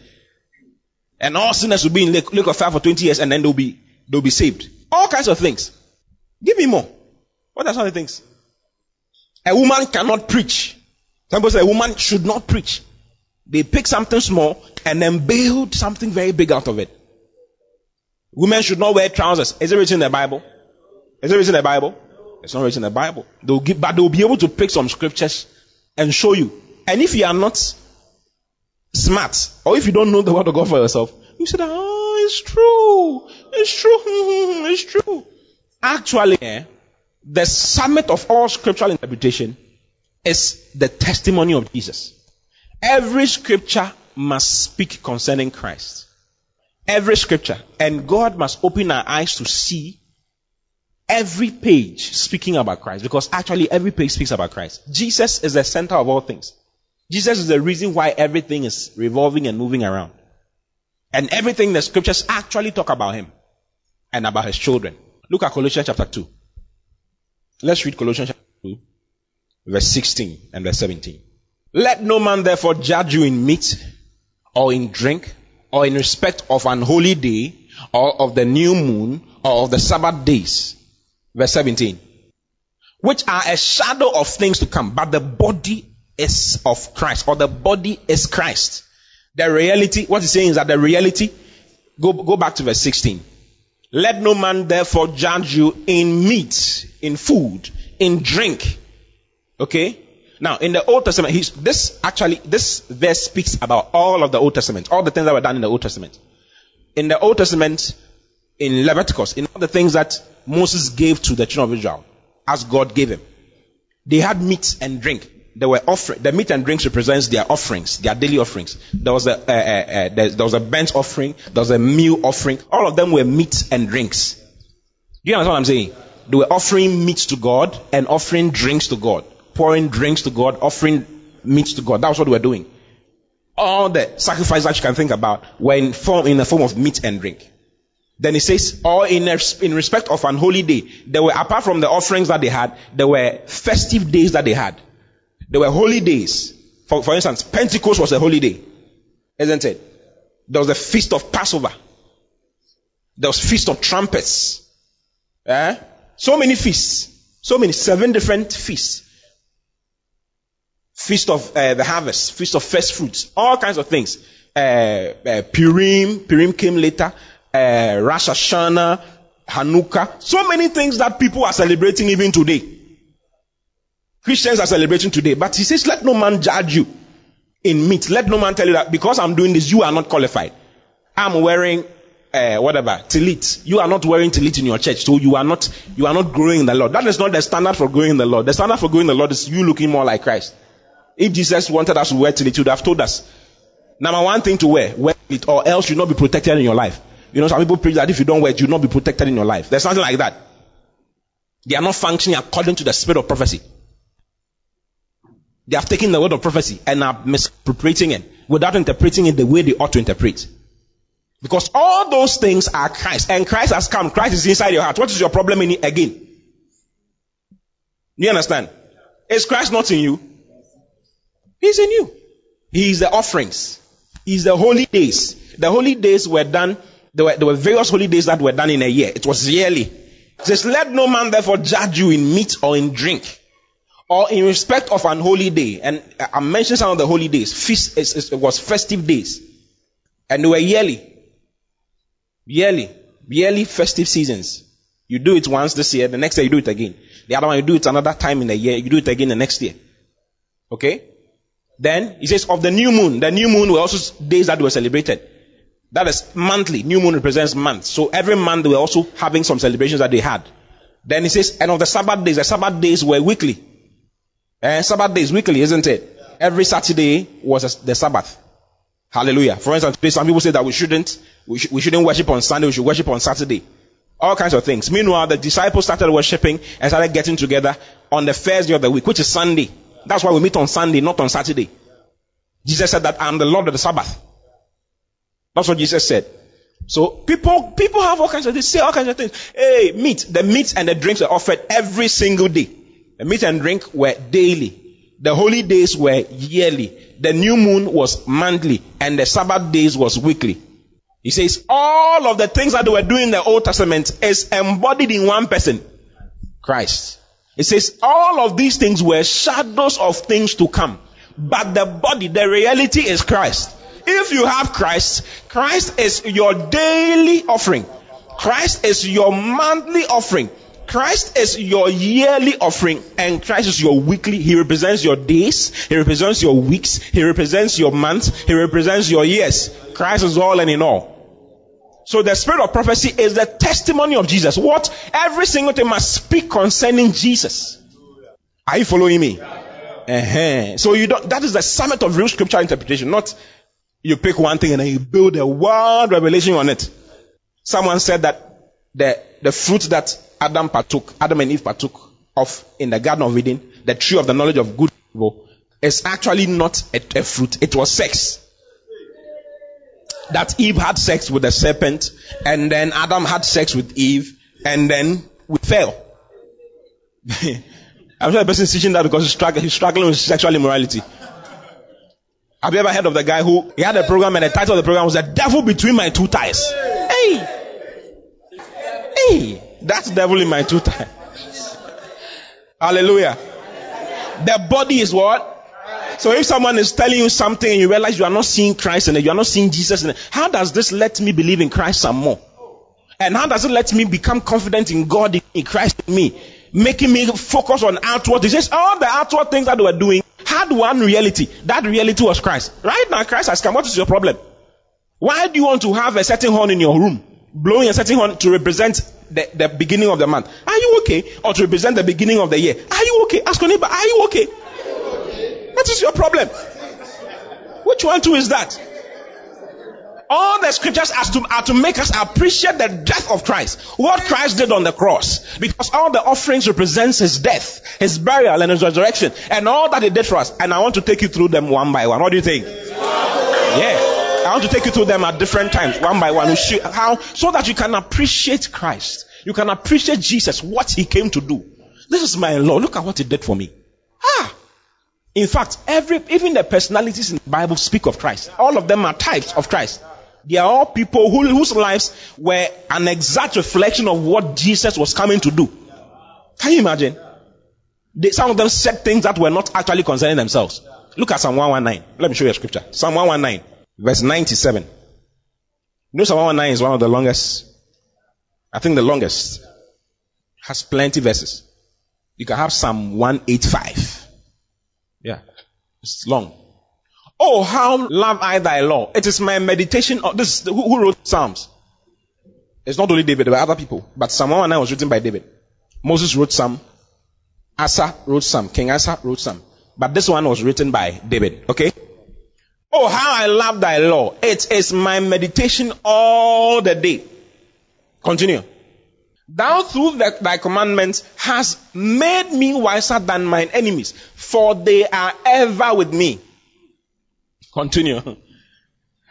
And all sinners will be in lake, lake of fire for 20 years and then they'll be, they'll be saved. All kinds of things. Give me more. What are some of the things? A woman cannot preach. Some people say a woman should not preach. They pick something small and then build something very big out of it. Women should not wear trousers. Is it written in the Bible? Is it written in the Bible? It's not written in the Bible. They'll give, but they'll be able to pick some scriptures and show you. And if you are not smart, or if you don't know the word of God for yourself, you say, oh, it's true. It's true. it's true. Actually, eh, the summit of all scriptural interpretation is the testimony of Jesus. Every scripture must speak concerning Christ. Every scripture. And God must open our eyes to see every page speaking about Christ because actually every page speaks about Christ. Jesus is the center of all things. Jesus is the reason why everything is revolving and moving around. And everything the scriptures actually talk about him and about his children. Look at Colossians chapter 2. Let's read Colossians 2, verse 16 and verse 17. Let no man therefore judge you in meat or in drink or in respect of an holy day or of the new moon or of the Sabbath days. Verse 17. Which are a shadow of things to come, but the body is of Christ or the body is Christ. The reality, what he's saying is that the reality, go, go back to verse 16. Let no man therefore judge you in meat, in food, in drink. Okay? Now, in the Old Testament, this actually, this verse speaks about all of the Old Testament, all the things that were done in the Old Testament. In the Old Testament, in Leviticus, in all the things that Moses gave to the children of Israel, as God gave him, they had meat and drink they were offering the meat and drinks represents their offerings, their daily offerings. There was a uh, uh, there, there was a burnt offering, there was a meal offering. All of them were meat and drinks. Do you understand what I'm saying? They were offering meat to God and offering drinks to God, pouring drinks to God, offering meat to God. That was what they were doing. All the sacrifices that you can think about were in form in the form of meat and drink. Then he says, or in, in respect of an holy day, there were apart from the offerings that they had, there were festive days that they had. There were holy days. For, for instance, Pentecost was a holy day. Isn't it? There was the feast of Passover. There was feast of trumpets. Eh? So many feasts. So many, seven different feasts. Feast of uh, the harvest, feast of first fruits, all kinds of things. Uh, uh, Purim, Purim came later. Uh, Rosh Hashanah, Hanukkah, so many things that people are celebrating even today. Christians are celebrating today. But he says, let no man judge you in meat. Let no man tell you that because I'm doing this, you are not qualified. I'm wearing uh, whatever tilit. You are not wearing tilit in your church, so you are not you are not growing in the Lord. That is not the standard for growing in the Lord. The standard for growing in the Lord is you looking more like Christ. If Jesus wanted us to wear tilit, he would have told us. Number one thing to wear, wear it, or else you'll not be protected in your life. You know, some people preach that if you don't wear it, you'll not be protected in your life. There's something like that. They are not functioning according to the spirit of prophecy. They have taken the word of prophecy and are misappropriating it without interpreting it the way they ought to interpret. Because all those things are Christ, and Christ has come. Christ is inside your heart. What is your problem in it again? You understand? Is Christ not in you? He's in you. He is the offerings. He's the holy days. The holy days were done. There were, there were various holy days that were done in a year. It was yearly. It says, "Let no man therefore judge you in meat or in drink." Or in respect of an holy day, and I mentioned some of the holy days, feast, it was festive days, and they were yearly, yearly, yearly festive seasons. You do it once this year, the next year you do it again. The other one you do it another time in the year, you do it again the next year. Okay? Then he says of the new moon, the new moon were also days that were celebrated. That is monthly. New moon represents month. So every month they were also having some celebrations that they had. Then he says, and of the Sabbath days, the Sabbath days were weekly. Eh, Sabbath day is weekly, isn't it? Every Saturday was the Sabbath. Hallelujah. For instance, some people say that we shouldn't, we, sh- we shouldn't worship on Sunday, we should worship on Saturday. All kinds of things. Meanwhile, the disciples started worshiping and started getting together on the first day of the week, which is Sunday. That's why we meet on Sunday, not on Saturday. Jesus said that I'm the Lord of the Sabbath. That's what Jesus said. So people, people have all kinds of, they say all kinds of things. Hey, meat, the meat and the drinks are offered every single day. The meat and drink were daily. The holy days were yearly. The new moon was monthly. And the Sabbath days was weekly. He says all of the things that they were doing in the Old Testament is embodied in one person. Christ. It says all of these things were shadows of things to come. But the body, the reality is Christ. If you have Christ, Christ is your daily offering. Christ is your monthly offering. Christ is your yearly offering and Christ is your weekly. He represents your days. He represents your weeks. He represents your months. He represents your years. Christ is all and in all. So the spirit of prophecy is the testimony of Jesus. What every single thing must speak concerning Jesus. Are you following me? Uh-huh. So you don't, that is the summit of real scripture interpretation, not you pick one thing and then you build a wide revelation on it. Someone said that the, the fruit that Adam partook, Adam and Eve partook of in the Garden of Eden, the tree of the knowledge of good and evil, is actually not a, a fruit. It was sex. That Eve had sex with the serpent, and then Adam had sex with Eve, and then we fell. I'm sure the person is teaching that because he's struggling, he's struggling with sexual immorality. Have you ever heard of the guy who he had a program and the title of the program was "The Devil Between My Two Thighs"? Hey, hey, that's devil in my two thighs. Hallelujah. The body is what? So if someone is telling you something and you realize you are not seeing Christ it, you are not seeing Jesus in it, how does this let me believe in Christ some more? And how does it let me become confident in God, in Christ in me? Making me focus on outward. It says all the outward things that they were doing had one reality. That reality was Christ. Right now, Christ has come. What is your problem? Why do you want to have a certain horn in your room? Blowing a certain horn to represent the, the beginning of the month. Are you okay? Or to represent the beginning of the year. Are you okay? Ask your neighbor, are you okay? What is your problem? Which one too is that? All the scriptures are to, are to make us appreciate the death of Christ. What Christ did on the cross. Because all the offerings represents his death, his burial and his resurrection. And all that he did for us. And I want to take you through them one by one. What do you think? Yeah. I want to take you through them at different times, one by one. How, so that you can appreciate Christ. You can appreciate Jesus, what he came to do. This is my Lord. Look at what he did for me. Ah. In fact, every, even the personalities in the Bible speak of Christ. All of them are types of Christ. They are all people who, whose lives were an exact reflection of what Jesus was coming to do. Can you imagine? They, some of them said things that were not actually concerning themselves. Look at Psalm 119. Let me show you a scripture. Psalm 119, verse 97. You know Psalm 119 is one of the longest, I think the longest. Has plenty verses. You can have Psalm 185. Yeah. It's long. Oh, how love I thy law. It is my meditation. Of, this who, who wrote Psalms? It's not only David, there were other people. But Psalm 119 was written by David. Moses wrote some. Asa wrote some. King Asa wrote some. But this one was written by David. Okay? Oh, how I love thy law. It is my meditation all the day. Continue. Thou through the, thy commandments hast made me wiser than mine enemies, for they are ever with me. Continue.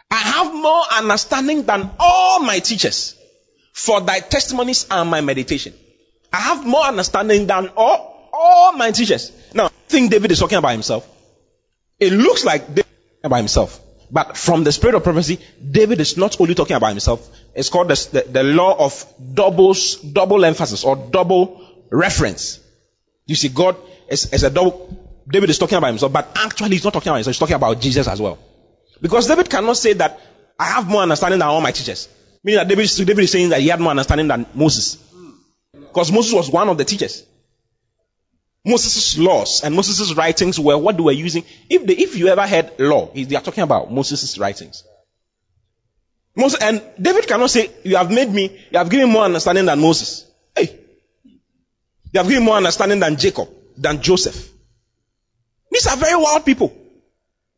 I have more understanding than all my teachers, for thy testimonies are my meditation. I have more understanding than all, all my teachers. Now, think David is talking about himself. It looks like David about himself. But from the spirit of prophecy, David is not only talking about himself. It's called the, the, the law of doubles, double emphasis or double reference. You see, God is, is a double. David is talking about himself, but actually he's not talking about himself. He's talking about Jesus as well. Because David cannot say that I have more understanding than all my teachers. Meaning that David, David is saying that he had more understanding than Moses. Because Moses was one of the teachers. Moses' laws and Moses' writings were what they were using. If, they, if you ever heard law, they are talking about Moses' writings. Moses, and David cannot say, You have made me, you have given more understanding than Moses. Hey, you have given more understanding than Jacob, than Joseph. These are very wild people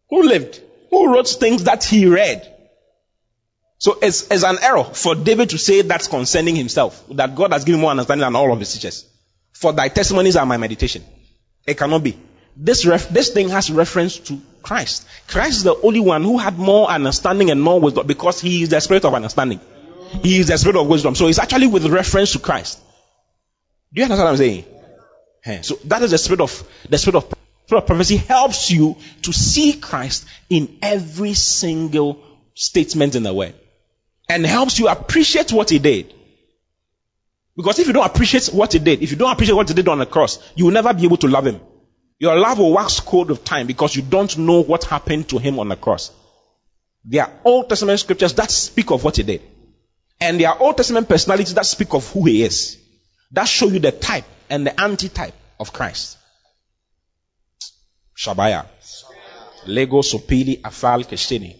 who lived, who wrote things that he read. So it's, it's an error for David to say that's concerning himself, that God has given more understanding than all of his teachers. For thy testimonies are my meditation. It cannot be. This, ref, this thing has reference to Christ. Christ is the only one who had more understanding and more wisdom because he is the spirit of understanding. He is the spirit of wisdom. So it's actually with reference to Christ. Do you understand what I'm saying? Yeah. So that is the spirit of the spirit of, spirit of prophecy helps you to see Christ in every single statement in the word and helps you appreciate what he did. Because if you don't appreciate what he did, if you don't appreciate what he did on the cross, you will never be able to love him. Your love will wax cold with time because you don't know what happened to him on the cross. There are Old Testament scriptures that speak of what he did. And there are Old Testament personalities that speak of who he is. That show you the type and the antitype of Christ. Shabaya. Lego Sopili Afal Keshini.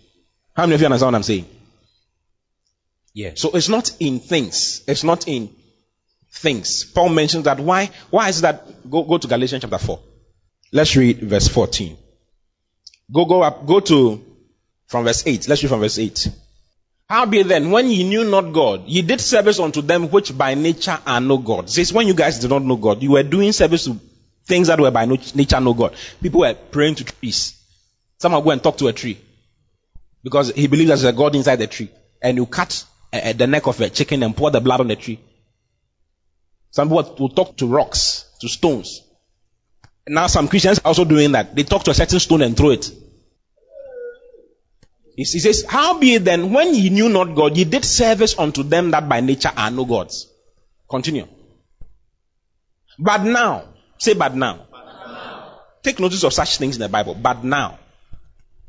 How many of you understand what I'm saying? Yeah. So it's not in things. It's not in things. Paul mentions that. Why? Why is that? Go, go to Galatians chapter 4. Let's read verse 14. Go, go up, go to, from verse 8. Let's read from verse 8. How be then, when ye knew not God, ye did service unto them which by nature are no God. Says, when you guys did not know God, you were doing service to things that were by nature no God. People were praying to trees. Someone go and talk to a tree. Because he believes there's a God inside the tree. And you cut uh, the neck of a chicken and pour the blood on the tree. Some people will talk to rocks, to stones. Now some Christians are also doing that. They talk to a certain stone and throw it. He says, How be it then, when ye knew not God, ye did service unto them that by nature are no gods. Continue. But now, say but now. Take notice of such things in the Bible. But now.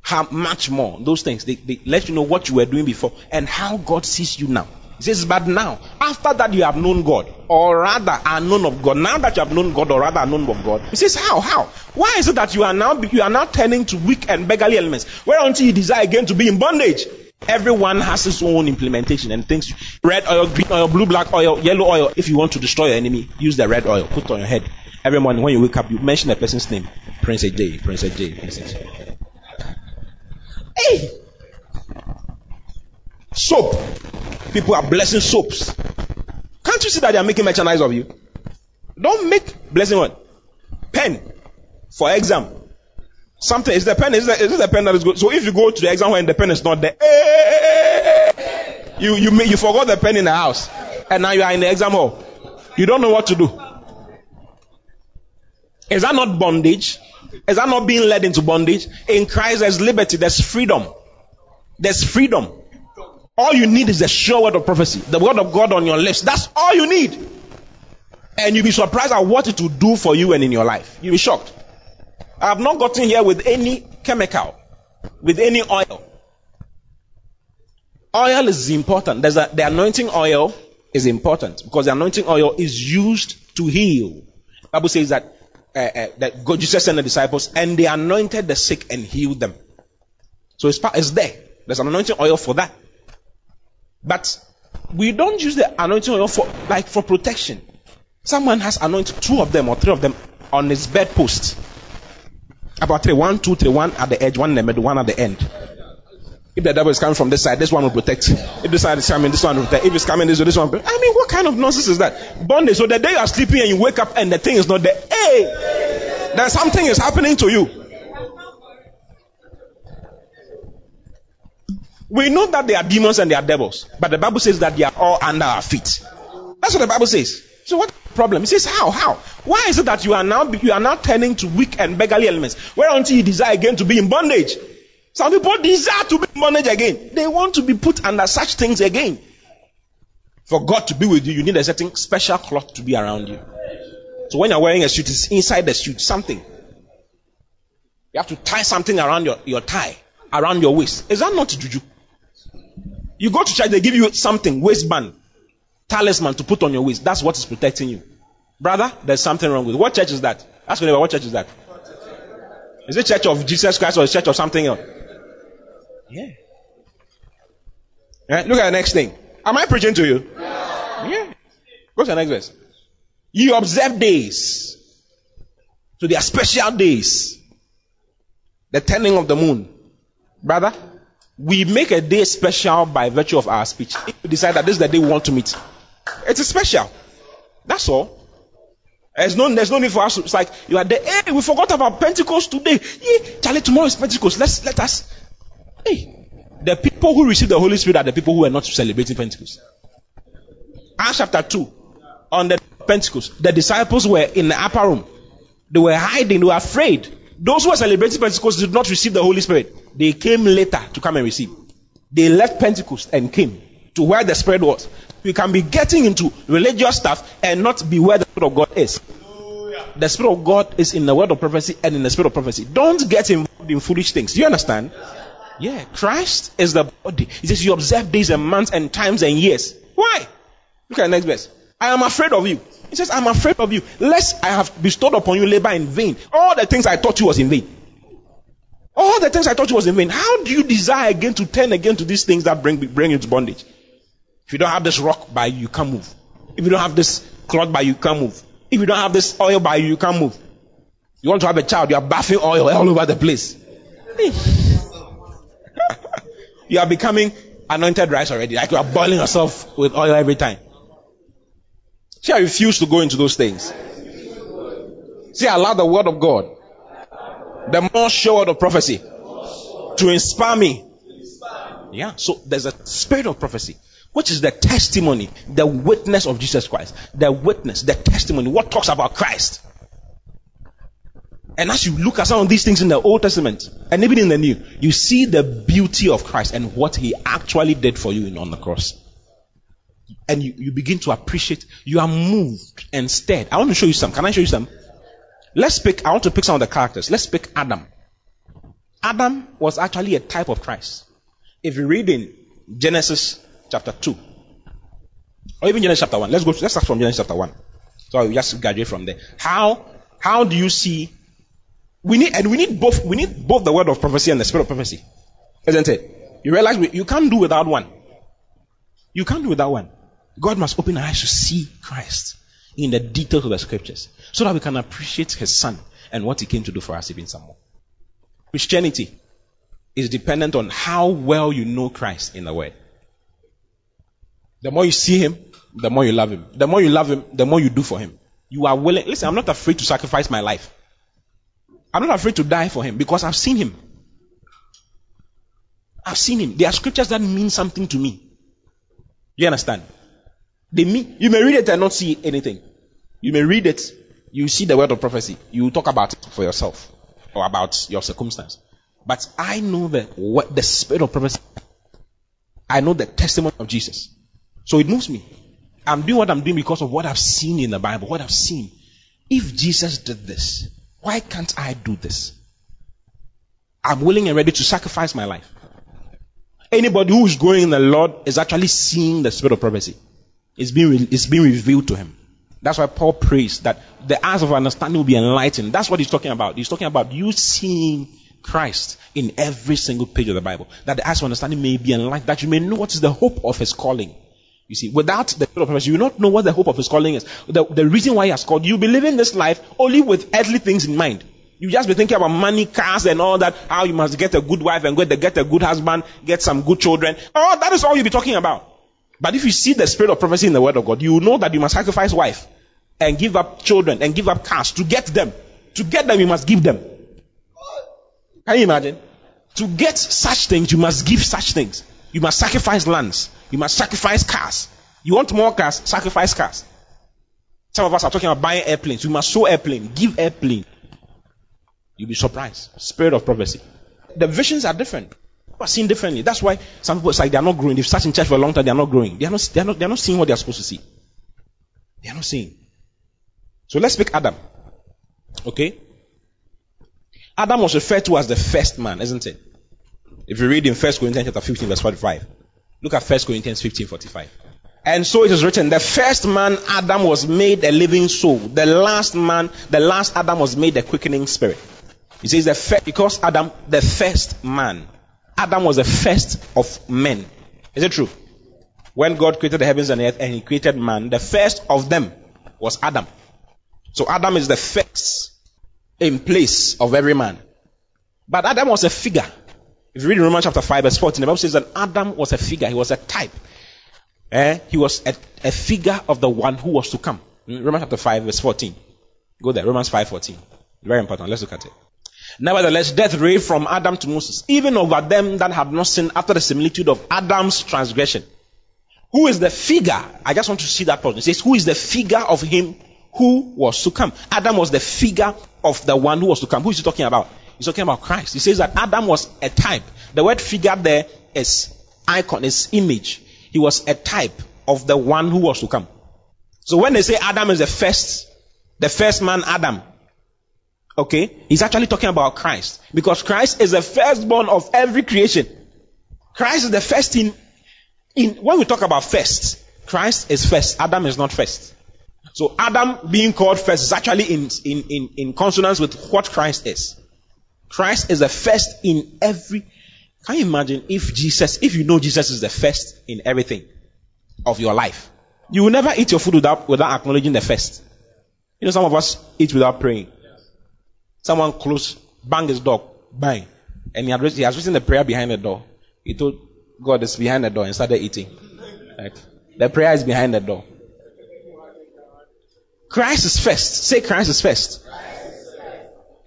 How much more? Those things, they, they let you know what you were doing before and how God sees you now. He says, but now, after that you have known God, or rather are known of God, now that you have known God, or rather are known of God, he says, how, how? Why is it that you are now, you are now turning to weak and beggarly elements, whereunto you desire again to be in bondage? Everyone has his own implementation and things. Red oil, green oil, blue, black oil, yellow oil. If you want to destroy your enemy, use the red oil. Put on your head. Every morning when you wake up, you mention a person's name. Prince AJ, Prince AJ, Prince AJ. Hey! Soap. People are blessing soaps. Can't you see that they are making merchandise of you? Don't make blessing what? Pen. For exam. Something is the pen, is the, pen that is good. So if you go to the exam when the pen is not there, you, you, you forgot the pen in the house. And now you are in the exam hall. You don't know what to do. Is that not bondage? Is that not being led into bondage? In Christ there's liberty, there's freedom. There's freedom. All you need is the sure word of prophecy, the word of God on your lips. That's all you need. And you'll be surprised at what it will do for you and in your life. You'll be shocked. I have not gotten here with any chemical, with any oil. Oil is important. A, the anointing oil is important because the anointing oil is used to heal. The Bible says that uh, uh, that God, Jesus sent the disciples and they anointed the sick and healed them. So it's, it's there. There's an anointing oil for that. But we don't use the anointing oil for like for protection. Someone has anointed two of them or three of them on his bedpost. About three, one, two, three, one at the edge, one in the middle, one at the end. If the devil is coming from this side, this one will protect. If this side is coming, this one will protect. If it's coming this way, this one will protect. I mean, what kind of nonsense is that? Bondage. So the day you are sleeping and you wake up and the thing is not there. Hey! There's something is happening to you. We know that they are demons and they are devils, but the Bible says that they are all under our feet. That's what the Bible says. So what problem? It says how? How? Why is it that you are now you are now turning to weak and beggarly elements? Where until you desire again to be in bondage? Some people desire to be in bondage again. They want to be put under such things again. For God to be with you, you need a certain special cloth to be around you. So when you're wearing a suit, it's inside the suit, something. You have to tie something around your, your tie, around your waist. Is that not juju? You go to church, they give you something, waistband, talisman to put on your waist. That's what is protecting you. Brother, there's something wrong with it. What church is that? Ask me, what church is that? Is it church of Jesus Christ or church of something else? Yeah. Right? Look at the next thing. Am I preaching to you? Yeah. Go to the next verse. You observe days. So they are special days. The turning of the moon. Brother, we make a day special by virtue of our speech. If we decide that this is the day we want to meet, it is special. That's all. There's no, there's no need for us. To, it's like you are there. Hey, we forgot about Pentecost today. Yeah, Charlie, tomorrow is Pentecost. Let's let us. Hey, the people who received the Holy Spirit are the people who are not celebrating Pentecost. Acts chapter two, on the Pentecost, the disciples were in the upper room. They were hiding. They were afraid. Those who were celebrating Pentecost did not receive the Holy Spirit. They came later to come and receive. They left Pentecost and came to where the Spirit was. We can be getting into religious stuff and not be where the Spirit of God is. The Spirit of God is in the word of prophecy and in the Spirit of prophecy. Don't get involved in foolish things. Do you understand? Yeah, Christ is the body. He says you observe days and months and times and years. Why? Look at the next verse. I am afraid of you. He says, I'm afraid of you, lest I have bestowed upon you labor in vain. All the things I taught you was in vain. All the things I taught you was in vain. How do you desire again to turn again to these things that bring, bring you to bondage? If you don't have this rock by you, you can't move. If you don't have this cloth by you, you can't move. If you don't have this oil by you, you can't move. You want to have a child, you are bathing oil all over the place. you are becoming anointed rice already. Like you are boiling yourself with oil every time. See, I refuse to go into those things. See, I allow the word of God, the more sure word of prophecy, to inspire me. Yeah, so there's a spirit of prophecy, which is the testimony, the witness of Jesus Christ. The witness, the testimony, what talks about Christ. And as you look at some of these things in the Old Testament and even in the New, you see the beauty of Christ and what He actually did for you on the cross and you, you begin to appreciate, you are moved and stirred. I want to show you some. Can I show you some? Let's pick, I want to pick some of the characters. Let's pick Adam. Adam was actually a type of Christ. If you read in Genesis chapter 2, or even Genesis chapter 1, let's go, let's start from Genesis chapter 1. So I'll just graduate from there. How, how do you see, we need, and we need both, we need both the word of prophecy and the spirit of prophecy. Isn't it? You realize we, you can't do without one. You can't do without one. God must open our eyes to see Christ in the details of the scriptures so that we can appreciate his son and what he came to do for us even some more. Christianity is dependent on how well you know Christ in the word. The more you see him, the more you love him. The more you love him, the more you do for him. You are willing. Listen, I'm not afraid to sacrifice my life. I'm not afraid to die for him because I've seen him. I've seen him. There are scriptures that mean something to me. You understand? They you may read it and not see anything. You may read it, you see the word of prophecy, you talk about it for yourself or about your circumstance. But I know the what the spirit of prophecy. I know the testimony of Jesus. So it moves me. I'm doing what I'm doing because of what I've seen in the Bible, what I've seen. If Jesus did this, why can't I do this? I'm willing and ready to sacrifice my life. Anybody who is growing in the Lord is actually seeing the spirit of prophecy. It's being, it's being revealed to him. That's why Paul prays that the eyes of understanding will be enlightened. That's what he's talking about. He's talking about you seeing Christ in every single page of the Bible. That the eyes of understanding may be enlightened, that you may know what is the hope of his calling. You see, without the spirit of prophecy, you will not know what the hope of his calling is. The, the reason why he has called you, be living this life only with earthly things in mind. You just be thinking about money, cars, and all that. How you must get a good wife and get, get a good husband, get some good children. Oh, that is all you'll be talking about. But if you see the spirit of prophecy in the word of God, you will know that you must sacrifice wife and give up children and give up cars to get them. To get them, you must give them. Can you imagine? To get such things, you must give such things. You must sacrifice lands. You must sacrifice cars. You want more cars? Sacrifice cars. Some of us are talking about buying airplanes. You must sow airplane. Give airplane. You'll be surprised. Spirit of prophecy. The visions are different. Are seeing differently. That's why some people say like they're not growing. They've sat in church for a long time. They're not growing. They're not, they're not, they're not seeing what they're supposed to see. They're not seeing. So let's pick Adam. Okay? Adam was referred to as the first man, isn't it? If you read in 1 Corinthians chapter 15, verse 45, look at 1 Corinthians 15, 45. And so it is written, the first man, Adam, was made a living soul. The last man, the last Adam was made a quickening spirit. He says the first, because Adam, the first man, Adam was the first of men. Is it true? When God created the heavens and earth and he created man, the first of them was Adam. So Adam is the first in place of every man. But Adam was a figure. If you read Romans chapter 5 verse 14, the Bible says that Adam was a figure. He was a type. Eh? He was a, a figure of the one who was to come. Romans chapter 5 verse 14. Go there. Romans 5 14. Very important. Let's look at it. Nevertheless, death reigned from Adam to Moses, even over them that have not sinned after the similitude of Adam's transgression. Who is the figure? I just want to see that person. It says, Who is the figure of him who was to come? Adam was the figure of the one who was to come. Who is he talking about? He's talking about Christ. He says that Adam was a type. The word figure there is icon, is image. He was a type of the one who was to come. So when they say Adam is the first, the first man Adam, Okay? He's actually talking about Christ. Because Christ is the firstborn of every creation. Christ is the first in, in, when we talk about first, Christ is first. Adam is not first. So Adam being called first is actually in, in, in, in consonance with what Christ is. Christ is the first in every, can you imagine if Jesus, if you know Jesus is the first in everything of your life, you will never eat your food without, without acknowledging the first. You know, some of us eat without praying. Someone close, bang his door, bang. And he, had, he has written the prayer behind the door. He told God is behind the door and started eating. Right? The prayer is behind the door. Christ is first. Say Christ is first.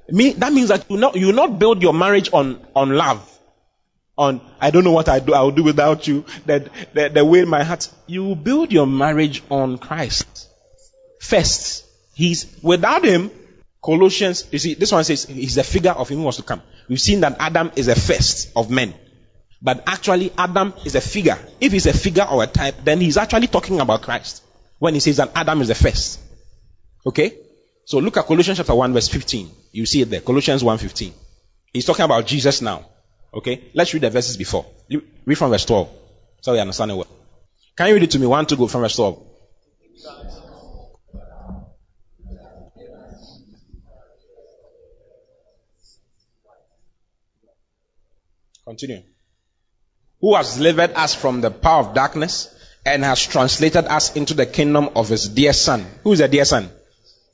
Me, that means that you not you not build your marriage on on love, on I don't know what I do I will do without you. That the, the way my heart. You build your marriage on Christ first. He's without him. Colossians, you see, this one says he's the figure of him who was to come. We've seen that Adam is the first of men. But actually, Adam is a figure. If he's a figure or a type, then he's actually talking about Christ. When he says that Adam is the first. Okay? So look at Colossians chapter 1 verse 15. You see it there. Colossians 1.15. He's talking about Jesus now. Okay? Let's read the verses before. Read from verse 12. So we understand it well. Can you read it to me? One to go from verse 12. Continue. Who has delivered us from the power of darkness and has translated us into the kingdom of his dear son. Who is the dear son?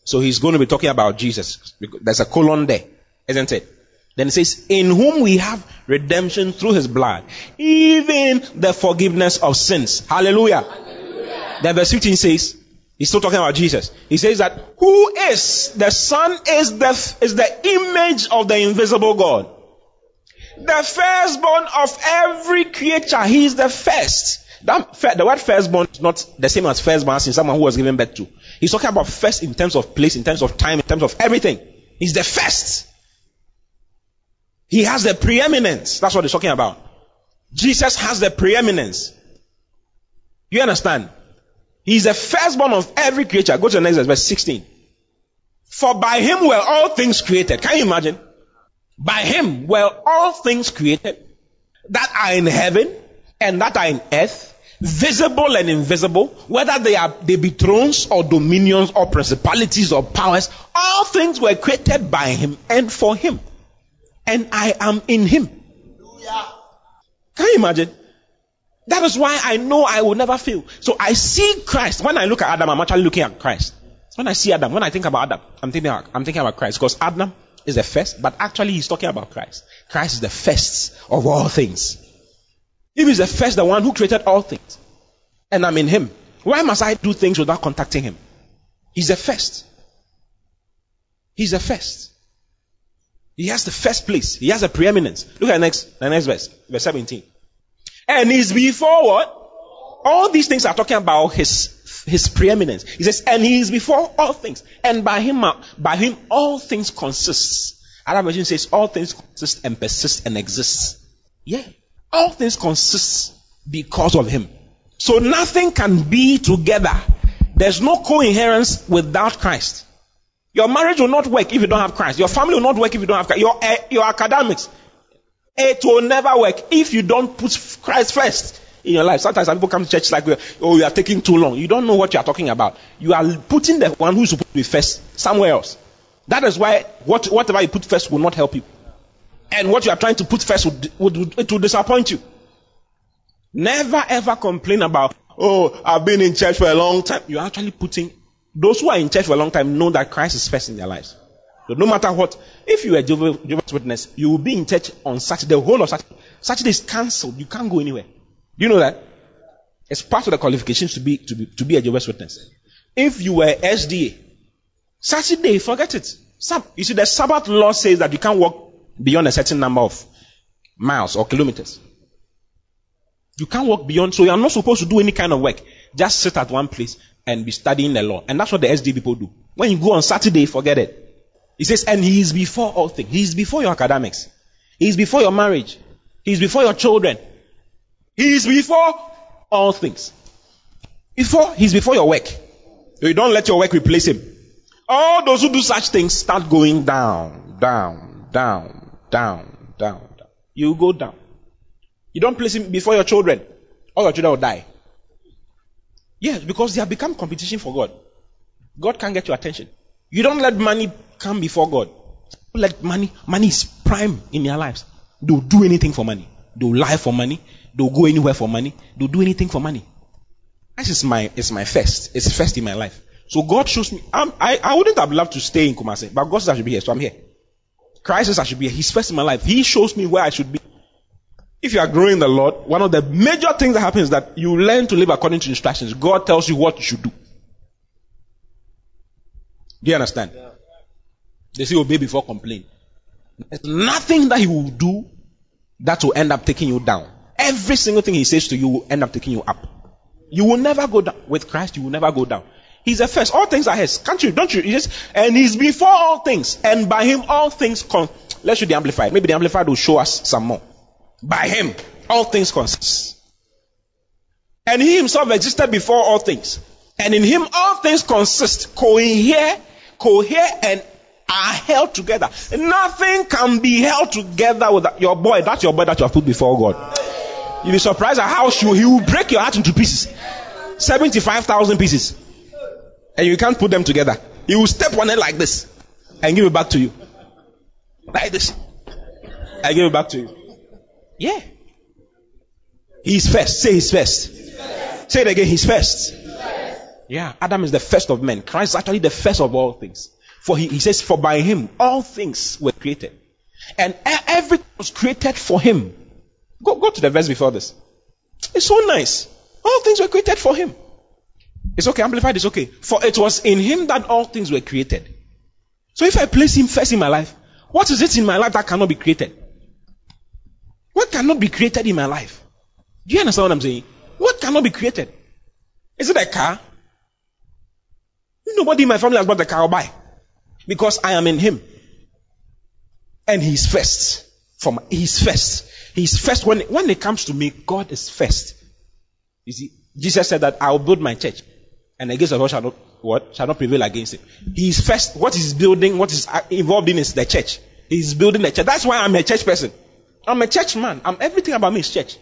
So he's going to be talking about Jesus. There's a colon there, isn't it? Then it says, in whom we have redemption through his blood, even the forgiveness of sins. Hallelujah. Hallelujah. Then verse 15 says, he's still talking about Jesus. He says that who is the son is the, is the image of the invisible God. The firstborn of every creature. He is the first. That, the word firstborn is not the same as firstborn as in someone who was given birth to. He's talking about first in terms of place, in terms of time, in terms of everything. He's the first. He has the preeminence. That's what he's talking about. Jesus has the preeminence. You understand? He's the firstborn of every creature. Go to the next verse, verse 16. For by him were all things created. Can you imagine? By him were all things created that are in heaven and that are in earth, visible and invisible, whether they are they be thrones or dominions or principalities or powers, all things were created by him and for him. And I am in him. Can you imagine? That is why I know I will never fail. So I see Christ. When I look at Adam, I'm actually looking at Christ. When I see Adam, when I think about Adam, I'm thinking about, I'm thinking about Christ because Adam is the first, but actually he's talking about Christ. Christ is the first of all things. If he's the first, the one who created all things, and I'm in him, why must I do things without contacting him? He's the first. He's the first. He has the first place. He has a preeminence. Look at the next, the next verse, verse 17. And he's before what? All these things are talking about his his preeminence. He says, and he is before all things, and by him by him all things consist. Other version says all things consist and persist and exist. Yeah, all things consist because of him. So nothing can be together. There's no co-inherence without Christ. Your marriage will not work if you don't have Christ. Your family will not work if you don't have Christ. Your, uh, your academics, it will never work if you don't put Christ first in your life. Sometimes people come to church like, oh, you are taking too long. You don't know what you are talking about. You are putting the one who's supposed to be first somewhere else. That is why what, whatever you put first will not help you. And what you are trying to put first would, would, it will disappoint you. Never ever complain about, oh, I've been in church for a long time. You're actually putting, those who are in church for a long time know that Christ is first in their lives. So no matter what, if you are Jehovah's Witness, you will be in church on Saturday, the whole of Saturday. Saturday is cancelled. You can't go anywhere. Do you know that? It's part of the qualifications to be, to be, to be a Jehovah's Witness. If you were SDA, Saturday, forget it. You see, the Sabbath law says that you can't walk beyond a certain number of miles or kilometers. You can't walk beyond, so you are not supposed to do any kind of work. Just sit at one place and be studying the law. And that's what the SD people do. When you go on Saturday, forget it. He says, and he is before all things. He is before your academics. He is before your marriage. He is before your children. He is before all things. Before, he's before your work. You don't let your work replace him. All those who do such things start going down, down, down, down, down, down. You go down. You don't place him before your children. All your children will die. Yes, because they have become competition for God. God can't get your attention. You don't let money come before God. Let money, money is prime in their lives. They'll do anything for money. They'll lie for money. They'll go anywhere for money. They'll do anything for money. This is my, it's my first. It's first in my life. So God shows me, I'm, i I, wouldn't have loved to stay in Kumasi, but God says I should be here, so I'm here. Christ says I should be here. He's first in my life. He shows me where I should be. If you are growing in the Lord, one of the major things that happens is that you learn to live according to instructions. God tells you what you should do. Do you understand? Yeah. They say obey before complain. There's nothing that he will do that will end up taking you down. Every single thing he says to you will end up taking you up. You will never go down. With Christ, you will never go down. He's the first. All things are his. Can't you? Don't you? He and he's before all things. And by him, all things con- Let's read the Amplified. Maybe the Amplified will show us some more. By him, all things consist. And he himself existed before all things. And in him, all things consist, cohere, cohere, and are held together. Nothing can be held together with your boy. That's your boy that you have put before God. You'll be surprised at how sure he will break your heart into pieces. 75,000 pieces. And you can't put them together. He will step on it like this and give it back to you. Like this. I give it back to you. Yeah. He's first. Say he's first. first. Say it again. He's first. first. Yeah. Adam is the first of men. Christ is actually the first of all things. For he, he says, for by him all things were created. And everything was created for him. Go, go to the verse before this. It's so nice. All things were created for him. It's okay, amplified is okay. For it was in him that all things were created. So if I place him first in my life, what is it in my life that cannot be created? What cannot be created in my life? Do you understand what I'm saying? What cannot be created? Is it a car? Nobody in my family has bought a car or buy. Because I am in him. And he's first. My, he's first. He's first. When, when it comes to me, God is first. You see, Jesus said that I will build my church. And the gates of hell shall not, what? Shall not prevail against it. He's first. What he's building, what is uh, involved in is the church. He's building the church. That's why I'm a church person. I'm a church man. I'm everything about me is church.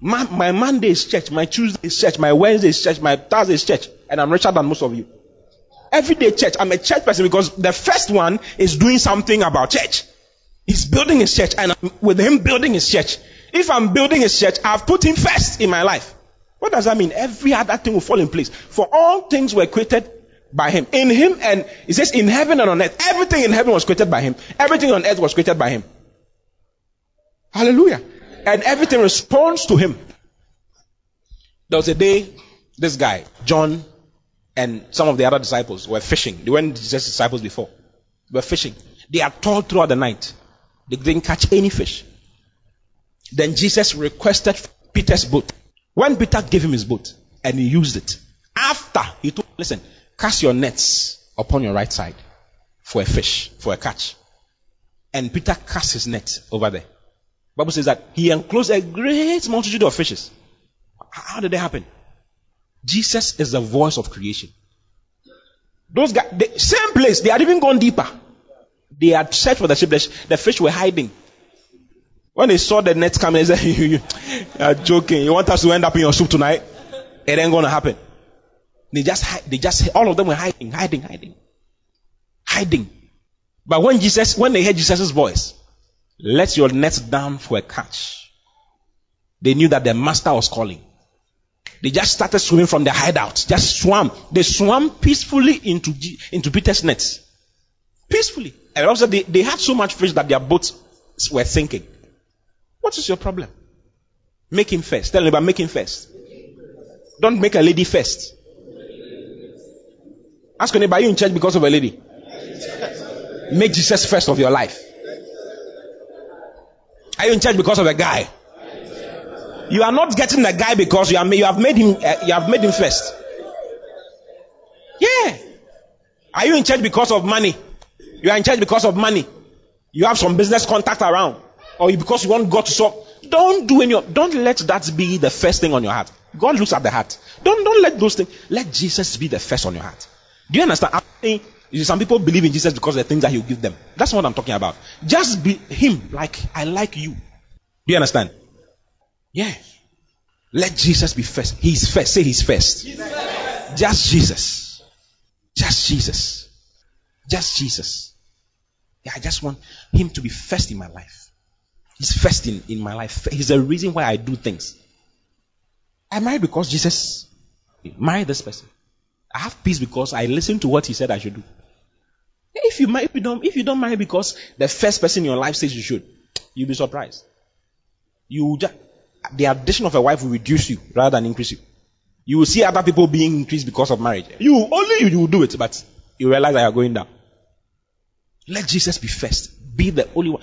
My, my Monday is church. My Tuesday is church. My Wednesday is church. My Thursday is church. And I'm richer than most of you. Everyday church. I'm a church person because the first one is doing something about church. He's building his church, and with him building his church, If I'm building his church, I've put him first in my life. What does that mean? Every other thing will fall in place. For all things were created by him. In him and it says in heaven and on earth. Everything in heaven was created by him. Everything on earth was created by him. Hallelujah. And everything responds to him. There was a day, this guy, John, and some of the other disciples were fishing. They weren't just disciples before. They were fishing. They are told throughout the night. They didn't catch any fish. Then Jesus requested Peter's boat. When Peter gave him his boat and he used it, after he told, listen, cast your nets upon your right side for a fish, for a catch. And Peter cast his net over there. Bible says that he enclosed a great multitude of fishes. How did that happen? Jesus is the voice of creation. Those guys, the same place, they had even gone deeper. They had searched for the ship. The fish were hiding. When they saw the net coming, they said, you, are joking. You want us to end up in your soup tonight? It ain't gonna happen. They just, they just, all of them were hiding, hiding, hiding, hiding. But when Jesus, when they heard Jesus' voice, let your net down for a catch. They knew that their master was calling. They just started swimming from their hideout. Just swam. They swam peacefully into, into Peter's nets. Peacefully. And also they, they had so much fish that their boats were sinking. What is your problem? Make him first. Tell him about making first. Don't make a lady first. Ask neighbor, are you in church because of a lady? Make Jesus first of your life. Are you in church because of a guy? You are not getting the guy because you, are, you have made him uh, you have made him first. Yeah. Are you in church because of money? You are in church because of money. You have some business contact around, or because you want God to solve. Don't do any. of, Don't let that be the first thing on your heart. God looks at the heart. Don't don't let those things. Let Jesus be the first on your heart. Do you understand? I'm saying, some people believe in Jesus because of the things that He'll give them. That's what I'm talking about. Just be Him, like I like you. Do you understand? Yeah. Let Jesus be first. He's first. Say He's first. Just Jesus. Just Jesus. Just Jesus. Yeah, I just want Him to be first in my life. He's first in, in my life. He's the reason why I do things. I married because Jesus married this person. I have peace because I listened to what he said I should do. If you, if you don't, if you don't marry because the first person in your life says you should, you'll be surprised. You just, the addition of a wife will reduce you rather than increase you. You will see other people being increased because of marriage. You only you, you will do it, but you realize that you are going down. Let Jesus be first. Be the only one.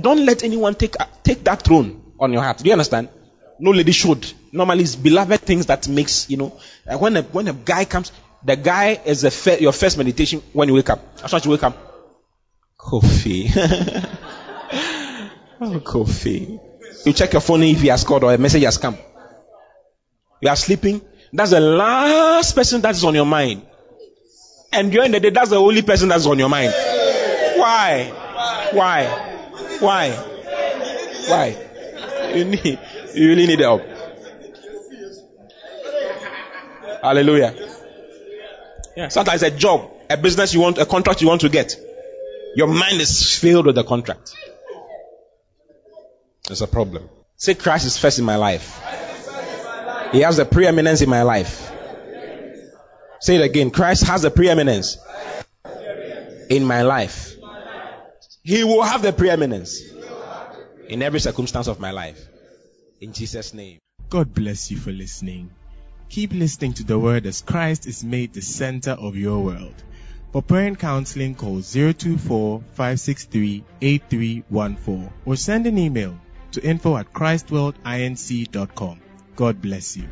Don't let anyone take uh, take that throne on your heart. Do you understand? No lady should. Normally, it's beloved things that makes you know. Uh, when a when a guy comes, the guy is your first meditation when you wake up. That's why you wake up. Coffee. oh, coffee. You check your phone if he has called or a message has come. You are sleeping. That's the last person that is on your mind. And during the day, that's the only person that's on your mind. Why? Why? Why? Why? You need, you really need help. Hallelujah. Yeah. Sometimes a job, a business you want, a contract you want to get. Your mind is filled with the contract. There's a problem. Say Christ is first in my life. He has the preeminence in my life. Say it again. Christ has the preeminence in my life. He will have the preeminence in every circumstance of my life. In Jesus' name. God bless you for listening. Keep listening to the word as Christ is made the center of your world. For prayer and counseling, call 024 563 8314 or send an email to info at christworldinc.com. God bless you.